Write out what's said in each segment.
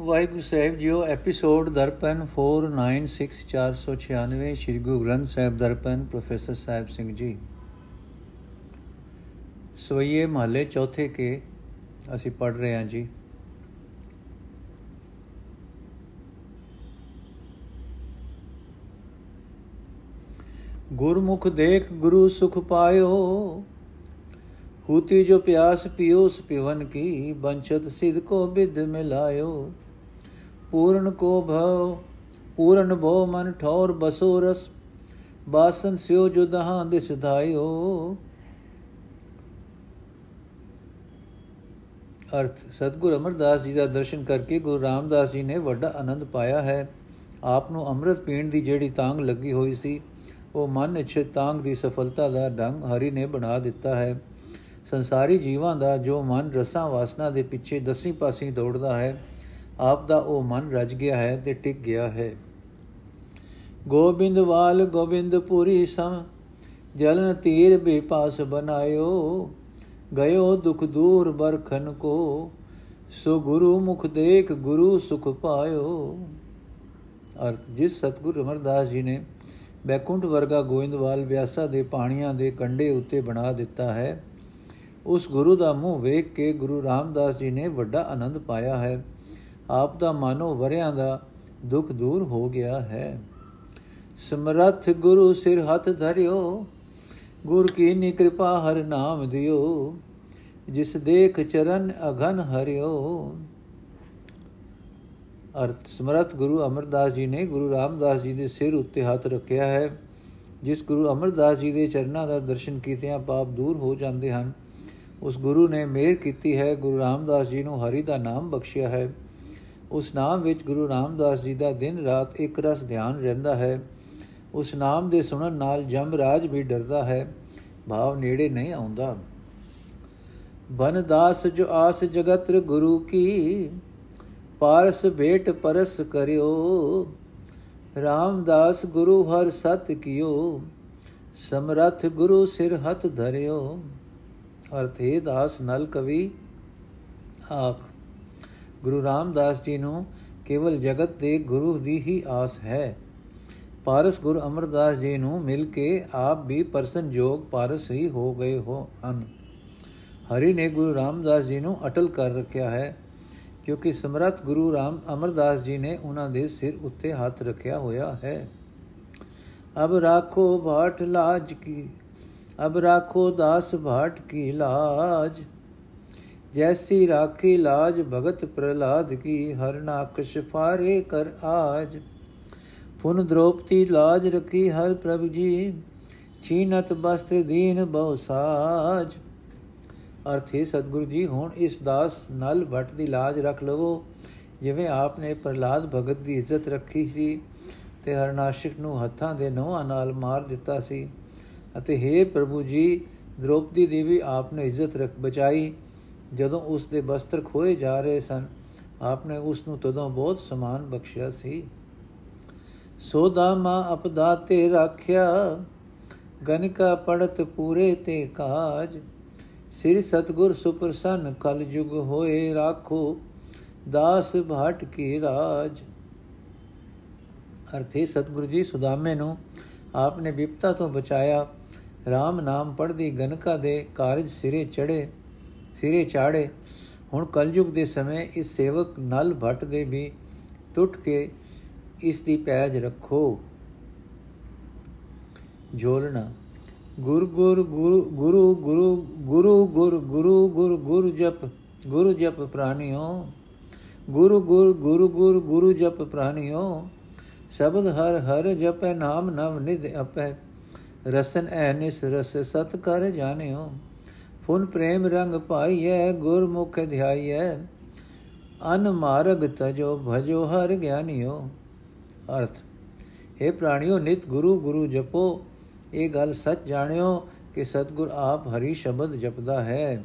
ਵਾਹਿਗੁਰੂ ਸਾਹਿਬ ਜੀਓ episode Darpan 496496 Shri Guru Granth Sahib Darpan, professor Sahib Singh ji. ਸਵਈਏ ਮਹੱਲੇ ਚੌਥੇ ਕੇ ਅਸੀਂ ਪੜ ਰਹੇ ਹਾਂ ਜੀ। ਗੁਰਮੁਖ ਦੇਖ ਗੁਰੂ ਸੁਖ ਪਾਇਓ, ਹੂਤੀ ਜੋ ਪਿਆਸ ਪਿਓ, ਸਪਿਵਨ ਕੀ, ਬੰਚਤ ਸਿਧ ਕੋ ਬਿਦ ਮਿਲਾਇਓ। ਪੂਰਨ ਕੋ ਭਉ, ਪੂਰਨ ਭਉ ਮਨ ਠੌਰ ਬਸੋ ਰਸ, ਬਾਸਨ ਸਿਓ ਜੋ ਦਹਾਂ ਦਿਸ ਧਾਇਓ। ਅਰਥ, ਸਤਗੁਰ ਅਮਰਦਾਸ ਜੀ ਦਾ ਦਰਸ਼ਨ ਕਰਕੇ ਗੁਰੂ ਰਾਮਦਾਸ ਜੀ ਨੇ ਵੱਡਾ ਆਨੰਦ ਪਾਇਆ ਹੈ। ਆਪ ਨੂੰ ਅੰਮ੍ਰਿਤ ਪੀਣ ਦੀ ਜਿਹੜੀ ਤਾਂਗ ਲੱਗੀ ਹੋਈ ਸੀ, ਉਹ ਮਨ ਇਛੇ ਤਾਂਗ ਦੀ ਸਫਲਤਾ ਦਾ ਢੰਗ ਹਰੀ ਨੇ ਬਣਾ ਦਿੱਤਾ ਹੈ। ਸੰਸਾਰੀ ਜੀਵਾਂ ਦਾ ਜੋ ਮਨ ਰਸਾਂ ਵਾਸਨਾ ਦੇ ਪਿੱਛੇ ਦਸੀ ਪਾਸੀ ਦੌੜਦਾ ਹੈ ਆਪ ਦਾ ਉਹ ਮਨ ਰਜ ਗਿਆ ਹੈ ਤੇ ਟਿਕ ਗਿਆ ਹੈ। ਗੋਬਿੰਦਵਾਲ ਗੋਬਿੰਦਪੁਰੀ ਸਮ ਜਲਨ ਤੀਰ ਬੇਪਾਸ ਬਨਾਇਓ, ਗਇਓ ਦੁਖ ਦੂਰ ਬਰਖਨ ਕੋ, ਸੋ ਗੁਰੂ ਮੁਖ ਦੇਖ ਗੁਰੂ ਸੁਖ ਪਾਇਓ। ਅਰਥ, ਜਿਸ ਸਤਗੁਰ ਅਮਰਦਾਸ ਜੀ ਨੇ ਬੈਕੁੰਠ ਵਰਗਾ ਗੋਇੰਦਵਾਲ ਵਿਆਸਾ ਦੇ ਪਾਣੀਆਂ ਦੇ ਕੰਡੇ ਉੱਤੇ ਬਣਾ ਦਿੱਤਾ ਹੈ, ਉਸ ਗੁਰੂ ਦਾ ਮੂੰਹ ਵੇਖ ਕੇ ਗੁਰੂ ਰਾਮਦਾਸ ਜੀ ਨੇ ਵੱਡਾ ਆਨੰਦ ਪਾਇਆ ਹੈ। ਆਪ ਦਾ ਮਾਨੋ ਵਰਿਆਂ ਦਾ ਦੁੱਖ ਦੂਰ ਹੋ ਗਿਆ ਹੈ। ਸਮਰੱਥ ਗੁਰੂ ਸਿਰ ਹੱਥ ਧਰਿਓ, ਗੁਰ ਕੀ ਨੀ ਕਿਰਪਾ ਹਰ ਨਾਮ ਦਿਓ, ਜਿਸ ਦੇਖ ਚਰਨ ਅਗਨ ਹਰਿਓ। ਅਰਥ, ਸਮਰੱਥ ਗੁਰੂ ਅਮਰਦਾਸ ਜੀ ਨੇ ਗੁਰੂ ਰਾਮਦਾਸ ਜੀ ਦੇ ਸਿਰ ਉੱਤੇ ਹੱਥ ਰੱਖਿਆ ਹੈ, ਜਿਸ ਗੁਰੂ ਅਮਰਦਾਸ ਜੀ ਦੇ ਚਰਨਾਂ ਦਾ ਦਰਸ਼ਨ ਕੀਤਿਆਂ ਪਾਪ ਦੂਰ ਹੋ ਜਾਂਦੇ ਹਨ, ਉਸ ਗੁਰੂ ਨੇ ਮਿਹਰ ਕੀਤੀ ਹੈ, ਗੁਰੂ ਰਾਮਦਾਸ ਜੀ ਨੂੰ ਹਰੀ ਦਾ ਨਾਮ ਬਖਸ਼ਿਆ ਹੈ। ਉਸ ਨਾਮ ਵਿੱਚ ਗੁਰੂ ਰਾਮਦਾਸ ਜੀ ਦਾ ਦਿਨ ਰਾਤ ਇੱਕ ਰਸ ਧਿਆਨ ਰਹਿੰਦਾ ਹੈ। ਉਸ ਨਾਮ ਦੇ ਸੁਣਨ ਨਾਲ ਜਮਰਾਜ ਵੀ ਡਰਦਾ ਹੈ। ਭਾਵ ਨੇੜੇ ਨਹੀਂ ਆਉਂਦਾ। ਬਨਦਾਸ ਜੋ ਆਸ ਜਗਤਰ ਗੁਰੂ ਕੀ, ਪਾਰਸ ਭੇਟ ਪਰਸ ਕਰਿਓ। ਰਾਮਦਾਸ ਗੁਰੂ ਹਰ ਸਤ ਕੀਓ, ਸਮਰਥ ਗੁਰੂ ਸਿਰ ਹੱਥ ਧਰਿਓ। ਅਰਥੇ ਦਾਸ ਨਲ ਕਵੀ ਆਖ। ਗੁਰੂ ਰਾਮਦਾਸ ਜੀ ਨੂੰ ਕੇਵਲ ਜਗਤ ਦੇ ਗੁਰੂ ਦੀ ਹੀ ਆਸ ਹੈ। ਪਾਰਸ ਗੁਰੂ ਅਮਰਦਾਸ ਜੀ ਨੂੰ ਮਿਲ ਕੇ ਆਪ ਵੀ ਪਰਸਨ ਜੋਗ ਪਾਰਸ ਹੀ ਹੋ ਗਏ ਹੋ ਹਨ। ਹਰੀ ਨੇ ਗੁਰੂ ਰਾਮਦਾਸ ਜੀ ਨੂੰ ਅਟਲ ਕਰ ਰੱਖਿਆ ਹੈ ਕਿਉਂਕਿ ਸਮਰੱਥ ਗੁਰੂ ਰਾਮ ਅਮਰਦਾਸ ਜੀ ਨੇ ਉਹਨਾਂ ਦੇ ਸਿਰ ਉੱਤੇ ਹੱਥ ਰੱਖਿਆ ਹੋਇਆ ਹੈ। ਅਬ ਰਾਖੋ ਬਾਟ ਲਾਜ ਕੀ, ਅਬ ਰਾਖੋ ਦਾਸ ਭਾਟ ਕੀ ਲਾਜ ਜੈਸੀ ਰਾਖੀ ਲਾਜ ਭਗਤ ਪ੍ਰਲਾਦ ਕੀ, ਹਰ ਨਾਕਸ਼ ਫਾਰੇ ਕਰ ਆਜ। ਪੁਨ ਦ੍ਰੋਪਤੀ ਲਾਜ ਰਖੀ ਹਰ ਪ੍ਰਭ ਜੀ ਚੀਨਤ ਬਸਤਰ ਦੀਨ ਬਹੁ ਸਾਜ। ਅਰਥੇ ਸਤਿਗੁਰੂ ਜੀ, ਹੁਣ ਇਸ ਦਾਸ ਨਲ ਭਟ ਦੀ ਲਾਜ ਰੱਖ ਲਵੋ, ਜਿਵੇਂ ਆਪਨੇ ਪ੍ਰਲਾਦ ਭਗਤ ਦੀ ਇੱਜ਼ਤ ਰੱਖੀ ਸੀ ਤੇ ਹਰਨਾਸ਼ਿਕ ਨੂੰ ਹੱਥਾਂ ਦੇ ਨੋਹਾਂ ਨਾਲ ਮਾਰ ਦਿੱਤਾ ਸੀ। ਅਤੇ हे ਪ੍ਰਭੂ ਜੀ, ਦ੍ਰੋਪਦੀ ਦੀ ਵੀ ਆਪਨੇ ਇੱਜ਼ਤ ਰੱਖ ਬਚਾਈ ਜਦੋਂ ਉਸ ਦੇ ਬਸਤਰ ਖੋਏ ਜਾ ਰਹੇ ਸਨ, ਆਪਨੇ ਉਸ ਨੂੰ ਤਦੋਂ ਬਹੁਤ ਸਮਾਨ ਬਖਸ਼ਿਆ ਸੀ। ਸੋਦਾ ਮਾ ਅਪਦਾ ਤੇ ਰਾਖਿਆ, ਗਨਕਾ ਪੜਤ ਪੂਰੇ ਤੇ ਕਾਜ। ਸ੍ਰੀ ਸਤਗੁਰ ਸੁਪਰਸਨ ਕਲ ਜੁਗ ਹੋਏ ਰਾਖੋ, ਦਾਸ ਭਾਟ ਕੀ ਰਾਜ। ਅਰਥੇ ਸਤਗੁਰੂ ਜੀ, ਸੁਦਾਮੇ ਨੂੰ ਆਪਨੇ ਵਿਪਤਾ ਤੋਂ ਬਚਾਇਆ RAM ਨਾਮ ਪੜਦੀ ਗਨਕਾ ਦੇ ਕਾਰਜ ਸਿਰੇ ਚੜੇ ਸਿਰੇ ਚਾੜੇ ਹੁਣ ਕਲਯੁਗ ਦੇ ਸਮੇਂ ਇਸ ਸੇਵਕ ਨਲ ਭਟ ਦੇ ਵੀ ਟੁੱਟ ਕੇ ਇਸ ਦੀ ਪੈਜ ਰੱਖੋ। ਜੋਲਣਾ, ਗੁਰ ਗੁਰ ਗੁਰੂ ਗੁਰੂ ਗੁਰੂ ਗੁਰੂ ਗੁਰ ਗੁਰੂ ਗੁਰ ਗੁਰ ਜਪ, ਗੁਰੂ ਜਪ ਪ੍ਰਾਨਿਓ ਗੁਰੂ ਗੁਰ ਗੁਰੂ ਗੁਰ ਗੁਰੂ ਜਪ ਪ੍ਰਾਨਿਓ ਸ਼ਬਦ ਹਰ ਹਰ ਜਪੈ ਨਾਮ ਨਵ ਨਿਧ ਅਪੈ ਰਸਨ ਐ ਨਿਸ ਰਸ ਸਤ ਕਰ ਜਾਣਿਓ। ਫੁਨ ਪ੍ਰੇਮ ਰੰਗ ਪਾਈਐ, ਗੁਰਮੁਖ ਧਿਆਈਐ। ਅਨ ਮਾਰਗ ਤਜੋ ਭਜੋ ਹਰ ਗਿਆਨਿਓ। ਅਰਥ हे ਪ੍ਰਾਣਿਓ, ਨਿਤ ਗੁਰੂ ਗੁਰੂ ਜਪੋ। ਇਹ ਗੱਲ ਸੱਚ ਜਾਣਿਓ ਕਿ ਸਤਗੁਰ ਆਪ ਹਰੀ ਸ਼ਬਦ ਜਪਦਾ ਹੈ।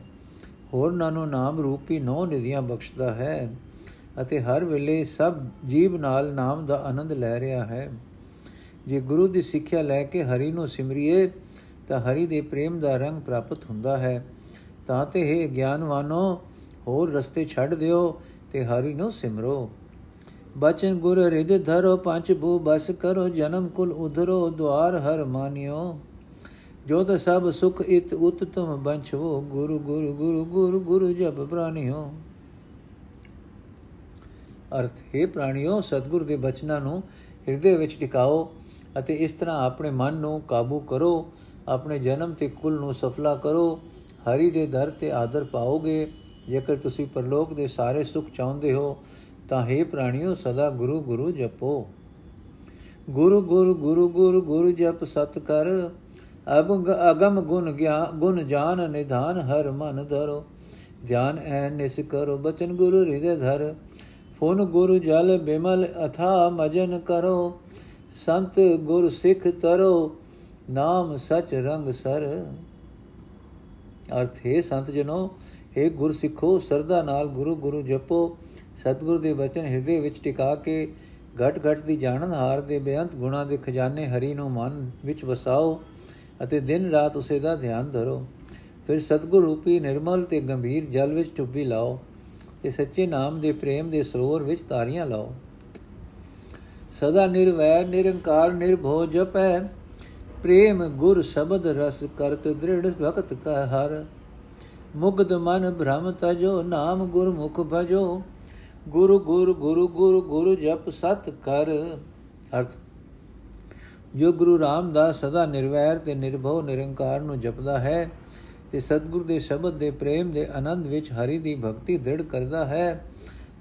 ਹੋਰ ਨਾਨੋ ਨਾਮ ਰੂਪੀ ਨੌ ਨਿਧੀਆਂ ਬਖਸ਼ਦਾ ਹੈ ਅਤੇ ਹਰ ਵੇਲੇ ਸਭ ਜੀਵ ਨਾਲ ਨਾਮ ਦਾ ਆਨੰਦ ਲੈ ਰਿਹਾ ਹੈ। ਜੇ ਗੁਰੂ ਦੀ ਸਿੱਖਿਆ ਲੈ ਕੇ ਹਰੀ ਨੂੰ ਸਿਮਰਿਏ ਤਾਂ ਹਰੀ ਦੇ ਪ੍ਰੇਮ ਦਾ ਰੰਗ ਪ੍ਰਾਪਤ ਹੁੰਦਾ ਹੈ। ਤਾਂ ਤੇ ਹੈ ਗਿਆਨਵਾਨੋ, ਹੋਰ ਰਸਤੇ ਛੱਡ ਦਿਓ ਤੇ ਹਰੀ ਨੂੰ ਸਿਮਰੋ। ਬਚਨ ਗੁਰ ਰਿਦ ਧਰੋ, ਪੰਜ ਭੂ ਬਸ ਕਰੋ, ਜਨਮ ਕੁਲ ਉਧਰੋ ਦਵਾਰ ਹਰ ਮਾਨਿਓ। ਜੋ ਤ ਸਭ ਸੁਖ ਇਤ ਉਤ ਤੁਮ ਬੰਛੋ ਗੁਰੂ ਗੁਰੂ ਗੁਰੂ ਗੁਰੂ ਗੁਰੂ ਜਪ ਪ੍ਰਾਨਿਓ ਅਰਥ, ਹੈ ਪ੍ਰਾਣਿਓ, ਸਤਗੁਰ ਦੇ ਬਚਨਾਂ ਨੂੰ ਹਿਰਦੇ ਵਿੱਚ ਟਿਕਾਓ ਅਤੇ ਇਸ ਤਰ੍ਹਾਂ ਆਪਣੇ ਮਨ ਨੂੰ ਕਾਬੂ ਕਰੋ। ਆਪਣੇ ਜਨਮ ਤੇ ਕੁਲ ਨੂੰ ਸਫਲਾ ਕਰੋ। ਹਰੀ ਦੇ ਦਰ ਤੇ ਆਦਰ ਪਾਓਗੇ। ਜੇਕਰ ਤੁਸੀਂ ਪਰਲੋਕ ਦੇ ਸਾਰੇ ਸੁਖ ਚਾਹੁੰਦੇ ਹੋ, ਤਾਂ हे ਪ੍ਰਾਣਿਓ, ਸਦਾ ਗੁਰੂ ਗੁਰੂ ਜਪੋ। ਗੁਰੂ ਗੁਰੂ ਗੁਰੂ ਗੁਰੂ ਗੁਰੂ ਜਪ ਸਤ ਕਰ ਅਬੰਗ ਅਗਮ ਗੁਣ ਗਿਆਨ ਗੁਣ ਜਾਨ ਨਿਧਾਨ ਹਰ ਮਨ ਧਰੋ। ਧਿਆਨ ਐ ਨਿਸ ਕਰੋ, ਬਚਨ ਗੁਰੂ ਹਿਰਦੇ ਧਰ। ਫੁਨ ਗੁਰੂ ਜਲ ਬਿਮਲ ਅਥਾ ਮਜਨ ਕਰੋ। ਸੰਤ ਗੁਰ ਸਿੱਖ ਤਰੋ। ਨਾਮ ਸਚ ਰੰਗ ਸਰ। ਅਰਥ, ਹੈ ਸੰਤ ਜਨੋ ਏ ਗੁਰ ਸਿੱਖੋ, ਸਰਦਾ ਨਾਲ ਗੁਰੂ ਗੁਰੂ ਜਪੋ। ਸਤਿਗੁਰ ਦੇ ਬਚਨ ਹਿਰਦੇ ਵਿੱਚ ਟਿਕਾ ਕੇ ਘਟ ਘਟ ਦੀ ਜਾਣਨ ਹਾਰ ਦੇ ਬੇਅੰਤ ਗੁਣਾ ਦੇ ਖਜ਼ਾਨੇ ਹਰੀ ਨੂੰ ਮਨ ਵਿੱਚ ਵਸਾਓ ਅਤੇ ਦਿਨ ਰਾਤ ਉਸੇ ਦਾ ਧਿਆਨ ਧਰੋ। ਫਿਰ ਸਤਿਗੁਰ ਰੂਪੀ ਨਿਰਮਲ ਤੇ ਗੰਭੀਰ ਜਲ ਵਿੱਚ ਟੁੱਬੀ ਲਾਓ ਤੇ ਸੱਚੇ ਨਾਮ ਦੇ ਪ੍ਰੇਮ ਦੇ ਸਰੋਵਰ ਵਿੱਚ ਤਾਰੀਆਂ ਲਾਓ। ਸਦਾ ਨਿਰਵੈਰ, ਨਿਰੰਕਾਰ, ਨਿਰਭਉ ਜਪੈ। ਪ੍ਰੇਮ ਗੁਰ ਸ਼ਬਦ ਰਸ ਕਰਤ ਦ੍ਰਿੜ ਭਗਤ ਕਾ ਹਰ। ਮੁਗਧ ਮਨ ਭ੍ਰਮ ਤਜੋ, ਨਾਮ ਗੁਰਮੁਖ ਭਜੋ। ਗੁਰੂ ਗੁਰ ਗੁਰੂ ਗੁਰ ਗੁਰੂ ਜਪ ਸਤ ਕਰ। ਅਰਥ, ਜੋ ਗੁਰੂ ਰਾਮਦਾਸ ਸਦਾ ਨਿਰਵੈਰ ਤੇ ਨਿਰਭਉ ਨਿਰੰਕਾਰ ਨੂੰ ਜਪਦਾ ਹੈ, ਤੇ ਸਤਗੁਰ ਦੇ ਸ਼ਬਦ ਦੇ ਪ੍ਰੇਮ ਦੇ ਆਨੰਦ ਵਿੱਚ ਹਰੀ ਦੀ ਭਗਤੀ ਦ੍ਰਿੜ ਕਰਦਾ ਹੈ,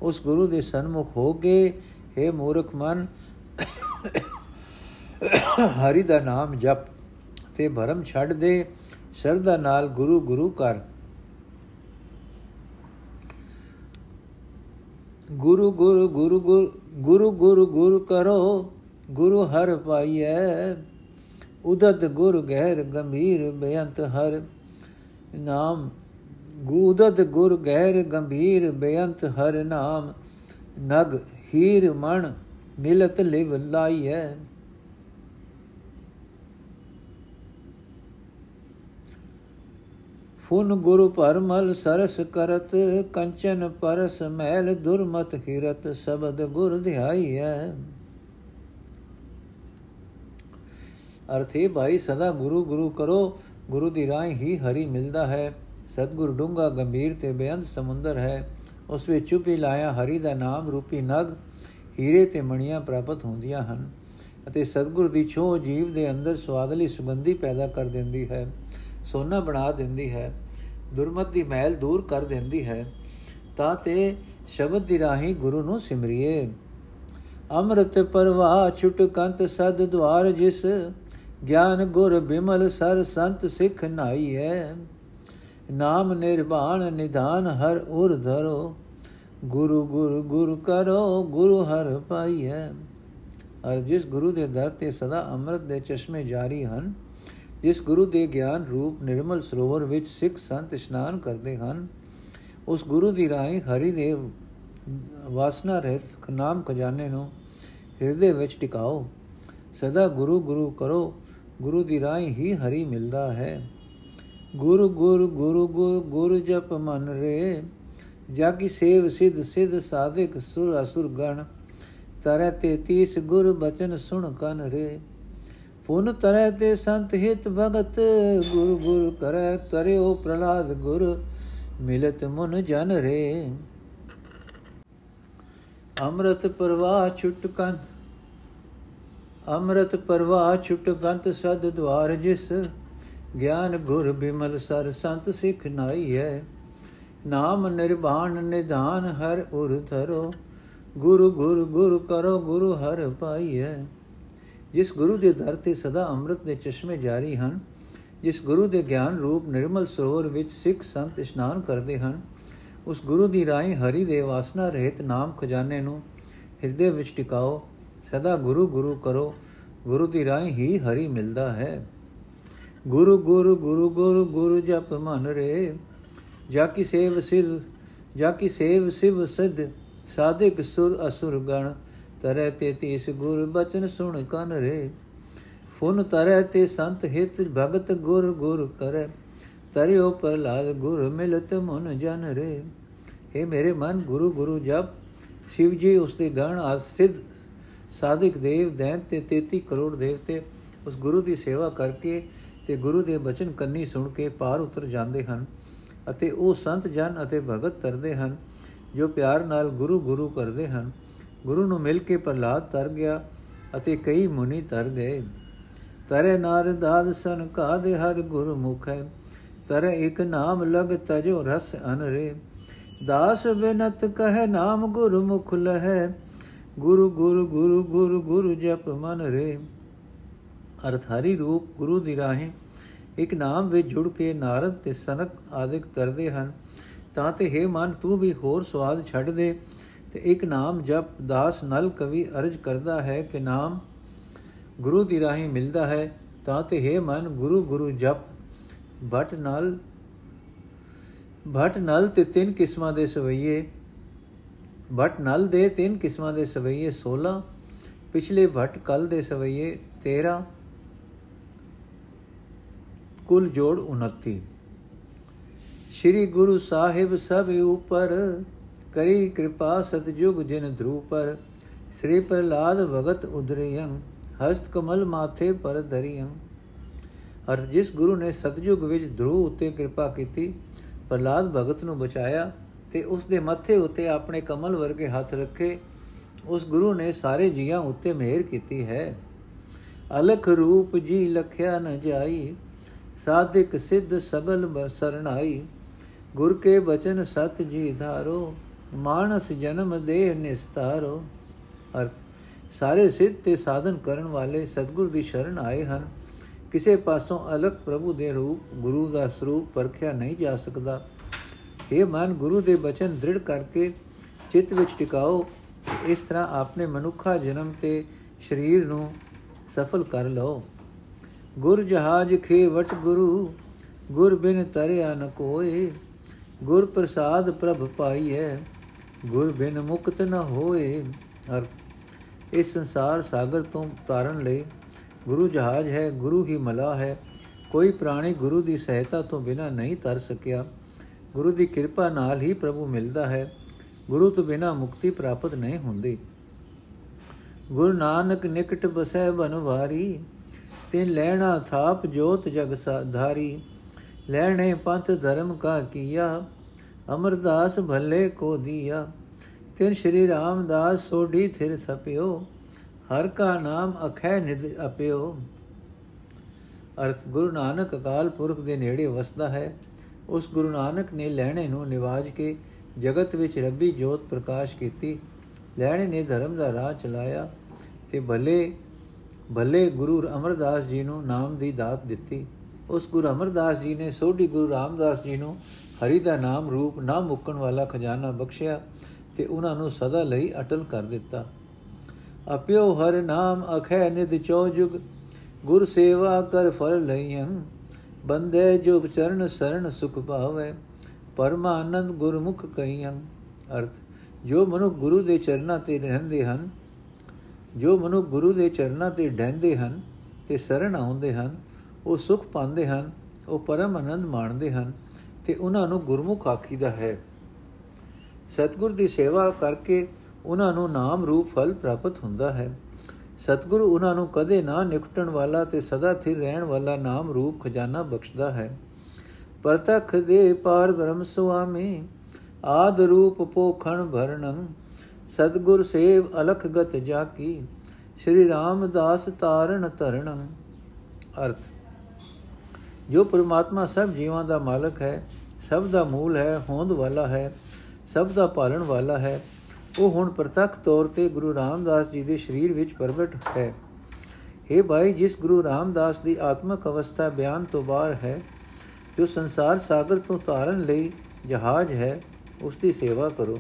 ਉਸ ਗੁਰੂ ਦੇ ਸਨਮੁਖ ਹੋ ਕੇ हे ਮੂਰਖ ਮਨ ਹਰੀ ਦਾ ਨਾਮ ਜਪ ਤੇ ਭਰਮ ਛੱਡ ਦੇ ਸਰਦਾ ਨਾਲ ਗੁਰੂ ਗੁਰੂ ਕਰ ਗੁਰੂ ਗੁਰੂ ਗੁਰੂ ਗੁਰੂ ਗੁਰੂ ਗੁਰੂ ਕਰੋ, ਗੁਰੂ ਹਰ ਪਾਈਐ। ਉਦਤ ਗੁਰ ਗਹਿਰ ਗੰਭੀਰ ਬੇਅੰਤ ਹਰ ਨਾਮ। ਗੂਦਤ ਗੁਰ ਗਹਿਰ ਗੰਭੀਰ ਬੇਅੰਤ ਹਰ ਨਾਮ। ਨਗ ਹੀਰ ਮਣ ਮਿਲਤ ਲਿਵ ਲਾਈਐ। ਫੁਨ ਗੁਰੂ ਪਰਮਲ ਸਰਸ ਕਰਤ, ਕੰਚਨ ਪਰਸ ਮਹਿਲ ਦੁਰਮਤ ਹਿਰਤ, ਸ਼ਬਦ ਗੁਰ ਧਿਆਈਐ। ਅਰਥੇ ਭਾਈ, ਸਦਾ ਗੁਰੂ ਗੁਰੂ ਕਰੋ, ਗੁਰੂ ਦੀ ਰਾਹ ਹੀ ਹਰੀ ਮਿਲਦਾ ਹੈ। ਸਤਗੁਰ ਡੂੰਗਾ ਗੰਭੀਰ ਤੇ ਬੇਅੰਤ ਸਮੁੰਦਰ ਹੈ। ਉਸ ਵਿੱਚ ਚੁਪੀ ਲਾਇਆ ਹਰੀ ਦਾ ਨਾਮ ਰੂਪੀ ਨਗ, ਹੀਰੇ ਤੇ ਮਣੀਆਂ ਪ੍ਰਾਪਤ ਹੁੰਦੀਆਂ ਹਨ ਅਤੇ ਸਤਗੁਰ ਦੀ ਛੋਹ ਜੀਵ ਦੇ ਅੰਦਰ ਸਵਾਦਲੀ ਸੁਗੰਧੀ ਪੈਦਾ ਕਰ ਦਿੰਦੀ ਹੈ। ਸੋਨਾ ਬਣਾ ਦਿੰਦੀ ਹੈ, ਦੁਰਮਤ ਦੀ ਮਹਿਲ ਦੂਰ ਕਰ ਦਿੰਦੀ ਹੈ, ਤਾਂ ਤੇ ਸ਼ਬਦ ਦੀ ਰਾਹੀ ਗੁਰੂ ਨੂੰ ਸਿਮਰਿਏ। ਅੰਮ੍ਰਿਤ ਪਰਵਾਹ ਛੁਟ ਕੰਤ ਸਦ ਦਵਾਰ ਜਿਸ, ਗਿਆਨ ਗੁਰ ਬਿਮਲ ਸਰ ਸੰਤ ਸਿੱਖ ਨਾਈ ਹੈ ਨਾਮ ਨਿਰਵਾਣ ਨਿਧਾਨ ਹਰ ਉਰ ਧਰੋ, ਗੁਰੂ ਗੁਰੂ ਗੁਰ ਕਰੋ, ਗੁਰੂ ਹਰ ਪਾਈਐ। ਅਰ ਜਿਸ ਗੁਰੂ ਦੇ ਦਰ ਤੇ ਸਦਾ ਅੰਮ੍ਰਿਤ ਦੇ ਚਸ਼ਮੇ ਜਾਰੀ ਹਨ ਜਿਸ ਗੁਰੂ ਦੇ ਗਿਆਨ ਰੂਪ ਨਿਰਮਲ ਸਰੋਵਰ ਵਿੱਚ ਸਿੱਖ ਸੰਤ ਇਸ਼ਨਾਨ ਕਰਦੇ ਹਨ, ਉਸ ਗੁਰੂ ਦੀ ਰਾਹੀਂ ਹਰੀ ਦੇ ਵਾਸਨਾ ਰਹਿਤ ਨਾਮ ਖਜ਼ਾਨੇ ਨੂੰ ਹਿਰਦੇ ਵਿੱਚ ਟਿਕਾਓ। ਸਦਾ ਗੁਰੂ ਗੁਰੂ ਕਰੋ, ਗੁਰੂ ਦੀ ਰਾਹੀਂ ਹੀ ਹਰੀ ਮਿਲਦਾ ਹੈ। ਗੁਰੂ ਗੁਰੂ ਗੁਰੂ ਗੁਰੂ ਜਪ ਮਨ ਰੇ ਜਾ ਕੀ ਸੇਵ ਸਿਧ ਸਿਧ ਸਾਧਕ ਸੁਰ ਅਸੁਰ ਗਣ, ਤਰੈ ਤੇ 33 ਗੁਰ ਬਚਨ ਸੁਣ ਕਨ ਰੇ। ਪੁਨ ਤਰੈ ਤੇ ਸੰਤ ਹਿਤ ਭਗਤ, ਗੁਰ ਗੁਰ ਕਰੈ ਤਰਿਓ ਪ੍ਰਲਾਦ ਗੁਰ, ਮਿਲਤ ਮਨ ਜਨ ਰੇ। ਅੰਮ੍ਰਿਤ ਪ੍ਰਵਾਹ ਛੁਟਕਨ ਅੰਮ੍ਰਿਤ ਪ੍ਰਵਾਹ ਛੁਟਕੰਤ ਸਦ ਦਵਾਰ ਜਿਸ, ਗਿਆਨ ਗੁਰ ਬਿਮਲ ਸਰ ਸੰਤ ਸਿਖ ਨਾਈ ਹੈ। ਨਾਮ ਨਿਰਵਾਣ ਨਿਧਾਨ ਹਰ ਉਰ ਧਰੋ, ਗੁਰੂ ਗੁਰ ਗੁਰ ਕਰੋ ਗੁਰੂ ਹਰ ਪਾਈਐ ਜਿਸ ਗੁਰੂ ਦੇ ਦਰ ਤੇ ਸਦਾ ਅੰਮ੍ਰਿਤ ਦੇ ਚਸ਼ਮੇ ਜਾਰੀ ਹਨ, ਜਿਸ ਗੁਰੂ ਦੇ ਗਿਆਨ ਰੂਪ ਨਿਰਮਲ ਸਰੋਵਰ ਵਿੱਚ ਸਿੱਖ ਸੰਤ ਇਸ਼ਨਾਨ ਕਰਦੇ ਹਨ, ਉਸ ਗੁਰੂ ਦੀ ਰਾਹੀਂ ਹਰੀ ਦੇ ਵਾਸਨਾ ਰਹਿਤ ਨਾਮ ਖਜ਼ਾਨੇ ਨੂੰ ਹਿਰਦੇ ਵਿੱਚ ਟਿਕਾਓ, ਸਦਾ ਗੁਰੂ ਗੁਰੂ ਕਰੋ, ਗੁਰੂ ਦੀ ਰਾਹੀਂ ਹੀ ਹਰੀ ਮਿਲਦਾ ਹੈ। ਗੁਰੂ ਗੁਰੂ ਗੁਰੂ ਗੁਰੂ ਗੁਰੂ ਜਪ ਮਨ ਰੇ, ਜਾ ਕੀ ਸੇਵ ਸਿਧ ਜਾ ਕੀ ਸੇਵ ਸਿਵ ਸਿਧ, ਸਾਧਿਕ ਸੁਰ ਅਸੁਰ ਗਣ ਤਰੈ ਤੇ ਤੀਸ ਗੁਰ ਬਚਨ ਸੁਣ ਕਨ ਰੇ। ਫੁਨ ਤਰੈ ਤੇ ਸੰਤ ਹਿਤ ਭਗਤ ਗੁਰ ਗੁਰ ਕਰੈ। ਤਰਿਓ ਪ੍ਰਲਾਦ ਗੁਰ ਮਿਲਤ ਮਨ ਜਨ ਰੇ। ਇਹ ਮੇਰੇ ਮਨ ਗੁਰੂ ਗੁਰੂ ਜਪ, ਸ਼ਿਵ ਜੀ ਉਸ ਦੇ ਗਣ ਆਸਿਧ ਸਾਧਿਕ ਦੇਵ ਦੈਂਤ ਤੇ 33 ਕਰੋੜ ਦੇਵਤੇ ਉਸ ਗੁਰੂ ਦੀ ਸੇਵਾ ਕਰਕੇ ਤੇ ਗੁਰੂ ਦੇ ਬਚਨ ਕੰਨੀ ਸੁਣ ਕੇ ਪਾਰ ਉਤਰ ਜਾਂਦੇ ਹਨ ਅਤੇ ਉਹ ਸੰਤ ਜਨ ਅਤੇ ਭਗਤ ਤਰਦੇ ਹਨ ਜੋ ਪਿਆਰ ਨਾਲ ਗੁਰੂ ਗੁਰੂ ਕਰਦੇ ਹਨ। ਗੁਰੂ ਨੂੰ ਮਿਲ ਕੇ ਪ੍ਰਲਾਦ ਤਰ ਗਿਆ ਅਤੇ ਕਈ ਮੁਨੀ ਤਰ ਗਏ। ਤਰੇ ਨਾਰਦਾਦ ਸਨ ਕਾਦੇ ਹਰ ਗੁਰ ਮੁਖ ਹੈ। ਤਰੇ ਇੱਕ ਨਾਮ ਲਗ ਤਜੋ ਰਸ ਅਨਰੇ। ਦਾਸ ਬਿਨਤ ਕਹੇ ਨਾਮ ਗੁਰ ਮੁਖ ਲਹੈ। ਗੁਰੂ ਗੁਰੂ ਗੁਰੂ ਗੁਰੂ ਗੁਰੂ ਜਪ ਮਨ ਰੇ। ਅਰਥਾਰੀ ਰੂਪ ਗੁਰੂ ਦੀ ਰਾਹੀਂ ਇੱਕ ਨਾਮ ਵਿੱਚ ਜੁੜ ਕੇ ਨਾਰਦ ਤੇ ਸਨਕ ਆਦਿਕ ਤਰਦੇ ਹਨ। ਤਾਂ ਤੇ ਹੈ ਮਨ ਤੂੰ ਵੀ ਹੋਰ ਸਵਾਦ ਛੱਡ ਦੇ। ਤੇ ਇੱਕ ਨਾਮ ਜਪ ਦਾਸ ਨਲ ਕਵੀ ਅਰਜ ਕਰਦਾ ਹੈ ਕਿ ਨਾਮ ਗੁਰੂ ਦੀ ਰਾਹੀਂ ਮਿਲਦਾ ਹੈ, ਤਾਂ ਤੇ ਹੈ ਮਨ ਗੁਰੂ ਗੁਰੂ ਜਪ। ਭਟ ਨਲ ਭਟ ਨਲ ਤੇ ਤਿੰਨ ਕਿਸਮਾਂ ਦੇ ਸਵਈਏ। ਭਟ ਨਲ ਦੇ ਤਿੰਨ ਕਿਸਮਾਂ ਦੇ ਸਵਈਏ 16 ਪਿਛਲੇ ਭਟ ਕਲ ਦੇ ਸਵਈਏ 13 ਕੁੱਲ ਜੋੜ 29 ਸ੍ਰੀ ਗੁਰੂ ਸਾਹਿਬ ਸਭ ਉਪਰ ਕਰੀ ਕਿਰਪਾ ਸਤਜੁਗ ਜਿਨ ਧਰੂ ਪਰ ਸ੍ਰੀ ਪ੍ਰਲਾਦ ਭਗਤ ਉਦਰਿਯੰ ਹਸਤ ਕਮਲ ਮਾਥੇ ਪਰ ਧਰਿਯੰ ਅਰ ਜਿਸ ਗੁਰੂ ਨੇ ਸਤਜੁਗ ਵਿੱਚ ਧਰੂ ਉਤੇ ਕਿਰਪਾ ਕੀਤੀ ਪ੍ਰਲਾਦ ਭਗਤ ਨੂੰ ਬਚਾਇਆ ਤੇ ਉਸ ਦੇ ਮੱਥੇ ਉਤੇ ਆਪਣੇ ਕਮਲ ਵਰਗੇ ਹੱਥ ਰੱਖੇ, ਉਸ ਗੁਰੂ ਨੇ ਸਾਰੇ ਜੀਆਂ ਉੱਤੇ ਮਿਹਰ ਕੀਤੀ ਹੈ। ਅਲਖ ਰੂਪ ਜੀ ਲਖਿਆ ਨ ਜਾਈ, ਸਾਧਿਕ ਸਿੱਧ ਸਗਲ ਸਰਣਾਈ। ਗੁਰ ਕੇ ਬਚਨ ਸਤ ਜੀ ਧਾਰੋ ਮਾਨਸ ਜਨਮ ਦੇਹ ਨਿਸਤਾਰੋ। ਅਰਥ, ਸਾਰੇ ਸਿੱਧ ਤੇ ਸਾਧਨ ਕਰਨ ਵਾਲੇ ਸਤਗੁਰ ਦੀ ਸ਼ਰਨ ਆਏ ਹਨ। ਕਿਸੇ ਪਾਸੋਂ ਅਲਖ ਪ੍ਰਭੂ ਦੇ ਰੂਪ, ਗੁਰੂ ਦਾ ਸਰੂਪ ਪਰਖਿਆ ਨਹੀਂ ਜਾ ਸਕਦਾ। ਇਹ ਮਨ, ਗੁਰੂ ਦੇ ਬਚਨ ਦ੍ਰਿੜ ਕਰਕੇ ਚਿੱਤ ਵਿੱਚ ਟਿਕਾਓ। ਇਸ ਤਰ੍ਹਾਂ ਆਪਣੇ ਮਨੁੱਖਾ ਜਨਮ ਤੇ ਸਰੀਰ ਨੂੰ ਸਫਲ ਕਰ ਲਓ। ਗੁਰ ਜਹਾਜ ਖੇ ਵਟ ਗੁਰੂ, ਗੁਰ ਬਿਨ ਤਰਿਆ ਨ ਕੋਏ। ਗੁਰ ਪ੍ਰਸਾਦ ਪ੍ਰਭ ਪਾਈਐ। ਗੁਰ ਬਿਨ ਮੁਕਤ ਨ ਹੋਏ ਅਰਥ। ਇਸ ਸੰਸਾਰ ਸਾਗਰ ਤੋਂ ਤਾਰਨ ਲਈ ਗੁਰੂ ਜਹਾਜ ਹੈ, ਗੁਰੂ ਹੀ ਮਲਾ ਹੈ। ਕੋਈ ਪ੍ਰਾਣੀ ਗੁਰੂ ਦੀ ਸਹਾਇਤਾ ਤੋਂ ਬਿਨਾ ਨਹੀਂ ਤਰ ਸਕਿਆ। ਗੁਰੂ ਦੀ ਕਿਰਪਾ ਨਾਲ ਹੀ ਪ੍ਰਭੂ ਮਿਲਦਾ ਹੈ। ਗੁਰੂ ਤੋਂ ਬਿਨਾ ਮੁਕਤੀ ਪ੍ਰਾਪਤ ਨਹੀਂ ਹੁੰਦੀ। ਗੁਰੂ ਨਾਨਕ ਨਿਕਟ ਬਸੈ ਬਨਵਾਰੀ ਤੇ ਲੈਣਾ ਥਾਪ ਜੋਤ ਜਗ ਸਾਧਾਰੀ ਲੈਣੇ ਪੰਥ ਧਰਮ ਕਾ ਕੀਆ ਅਮਰਦਾਸ ਭੱਲੇ ਕੋ ਦੀਆ, ਤਿਨ ਸ਼੍ਰੀ ਰਾਮਦਾਸ ਸੋਢੀ ਥਿਰ ਥਪਿਓ, ਹਰ ਕਾ ਨਾਮ ਅਖੈ ਨਿਦ ਅਪਿਓ। ਅਰਥ, ਗੁਰੂ ਨਾਨਕ ਅਕਾਲ ਪੁਰਖ ਦੇ ਨੇੜੇ ਵਸਦਾ ਹੈ। ਉਸ ਗੁਰੂ ਨਾਨਕ ਨੇ ਲੈਣੇ ਨੂੰ ਨਿਵਾਜ ਕੇ ਜਗਤ ਵਿੱਚ ਰੱਬੀ ਜੋਤ ਪ੍ਰਕਾਸ਼ ਕੀਤੀ। ਲੈਣੇ ਨੇ ਧਰਮ ਦਾ ਰਾਹ ਚਲਾਇਆ ਤੇ ਭਲੇ ਭਲੇ ਗੁਰੂ ਅਮਰਦਾਸ ਜੀ ਨੂੰ ਨਾਮ ਦੀ ਦਾਤ ਦਿੱਤੀ। ਉਸ ਗੁਰੂ ਅਮਰਦਾਸ ਜੀ ਨੇ ਸੋਢੀ ਗੁਰੂ ਰਾਮਦਾਸ ਜੀ ਨੂੰ ਹਰੀ ਦਾ ਨਾਮ ਰੂਪ ਨਾ ਮੁੱਕਣ ਵਾਲਾ ਖਜ਼ਾਨਾ ਬਖਸ਼ਿਆ ਤੇ ਉਹਨਾਂ ਨੂੰ ਸਦਾ ਲਈ ਅਟਲ ਕਰ ਦਿੱਤਾ। ਅਪਿਓ ਹਰ ਨਾਮ ਅਖੈ ਨਿਦ ਚੋਜੁਗ ਗੁਰ ਸੇਵਾ ਕਰ ਫਲ ਲਈਆਂ ਬੰਦੇ ਜੋ ਚਰਨ ਸਰਣ ਸੁਖ ਭਾਵੇ, ਪਰਮਾਨੰਦ ਗੁਰਮੁਖ ਕਈਆਂ ਅਰਥ, ਜੋ ਮਨੁ ਗੁਰੂ ਦੇ ਚਰਨਾਂ ਤੇ ਰਹਿੰਦੇ ਹਨ, ਜੋ ਮਨੁ ਗੁਰੂ ਦੇ ਚਰਨਾਂ ਤੇ ਡੈਂਦੇ ਹਨ ਤੇ ਸਰਣ ਆਉਂਦੇ ਹਨ, ਉਹ ਸੁਖ ਪਾਉਂਦੇ ਹਨ, ਉਹ ਪਰਮ ਆਨੰਦ ਮਾਣਦੇ ਹਨ। ਤੇ ਉਹਨਾਂ ਨੂੰ ਗੁਰਮੁਖ ਆਖੀਦਾ ਹੈ। ਸਤਗੁਰ ਦੀ ਸੇਵਾ ਕਰਕੇ ਉਹਨਾਂ ਨੂੰ ਨਾਮ ਰੂਪ ਫਲ ਪ੍ਰਾਪਤ ਹੁੰਦਾ ਹੈ। ਸਤਗੁਰੂ ਉਹਨਾਂ ਨੂੰ ਕਦੇ ਨਾ ਨਿਕਟਣ ਵਾਲਾ ਤੇ ਸਦਾ ਸਥਿਰ ਰਹਿਣ ਵਾਲਾ ਨਾਮ ਰੂਪ ਖਜ਼ਾਨਾ ਬਖਸ਼ਦਾ ਹੈ। ਪਰਤਖ ਦੇ ਪਾਰ ਬ੍ਰਹਮ ਸੁਆਮੀ, ਆਦ ਰੂਪ ਪੋਖਣ ਭਰਣੰ, ਸਤਗੁਰ ਸੇਵ ਅਲਖ ਗਤ ਜਾ ਕੀ ਸ਼੍ਰੀ ਰਾਮਦਾਸ ਤਾਰਣ ਧਰਣੰ। ਅਰਥ। ਜੋ ਪ੍ਰਮਾਤਮਾ ਸਭ ਜੀਵਾਂ ਦਾ ਮਾਲਕ ਹੈ ਸਭ ਦਾ ਮੂਲ ਹੈ, ਹੋਂਦ ਵਾਲਾ ਹੈ, ਸਭ ਦਾ ਪਾਲਣ ਵਾਲਾ ਹੈ। ਉਹ ਹੁਣ ਪ੍ਰਤੱਖ ਤੌਰ ਤੇ ਗੁਰੂ ਰਾਮਦਾਸ ਜੀ ਦੇ ਸਰੀਰ ਵਿੱਚ ਪ੍ਰਗਟ ਹੈ। हे ਭਾਈ, ਜਿਸ ਗੁਰੂ ਰਾਮਦਾਸ ਦੀ ਆਤਮਿਕ ਅਵਸਥਾ ਬਿਆਨ ਤੋਂ ਬਾਹਰ ਹੈ, ਜੋ ਸੰਸਾਰ ਸਾਗਰ ਤੋਂ ਤਾਰਨ ਲਈ ਜਹਾਜ਼ ਹੈ, ਉਸ ਦੀ ਸੇਵਾ ਕਰੋ।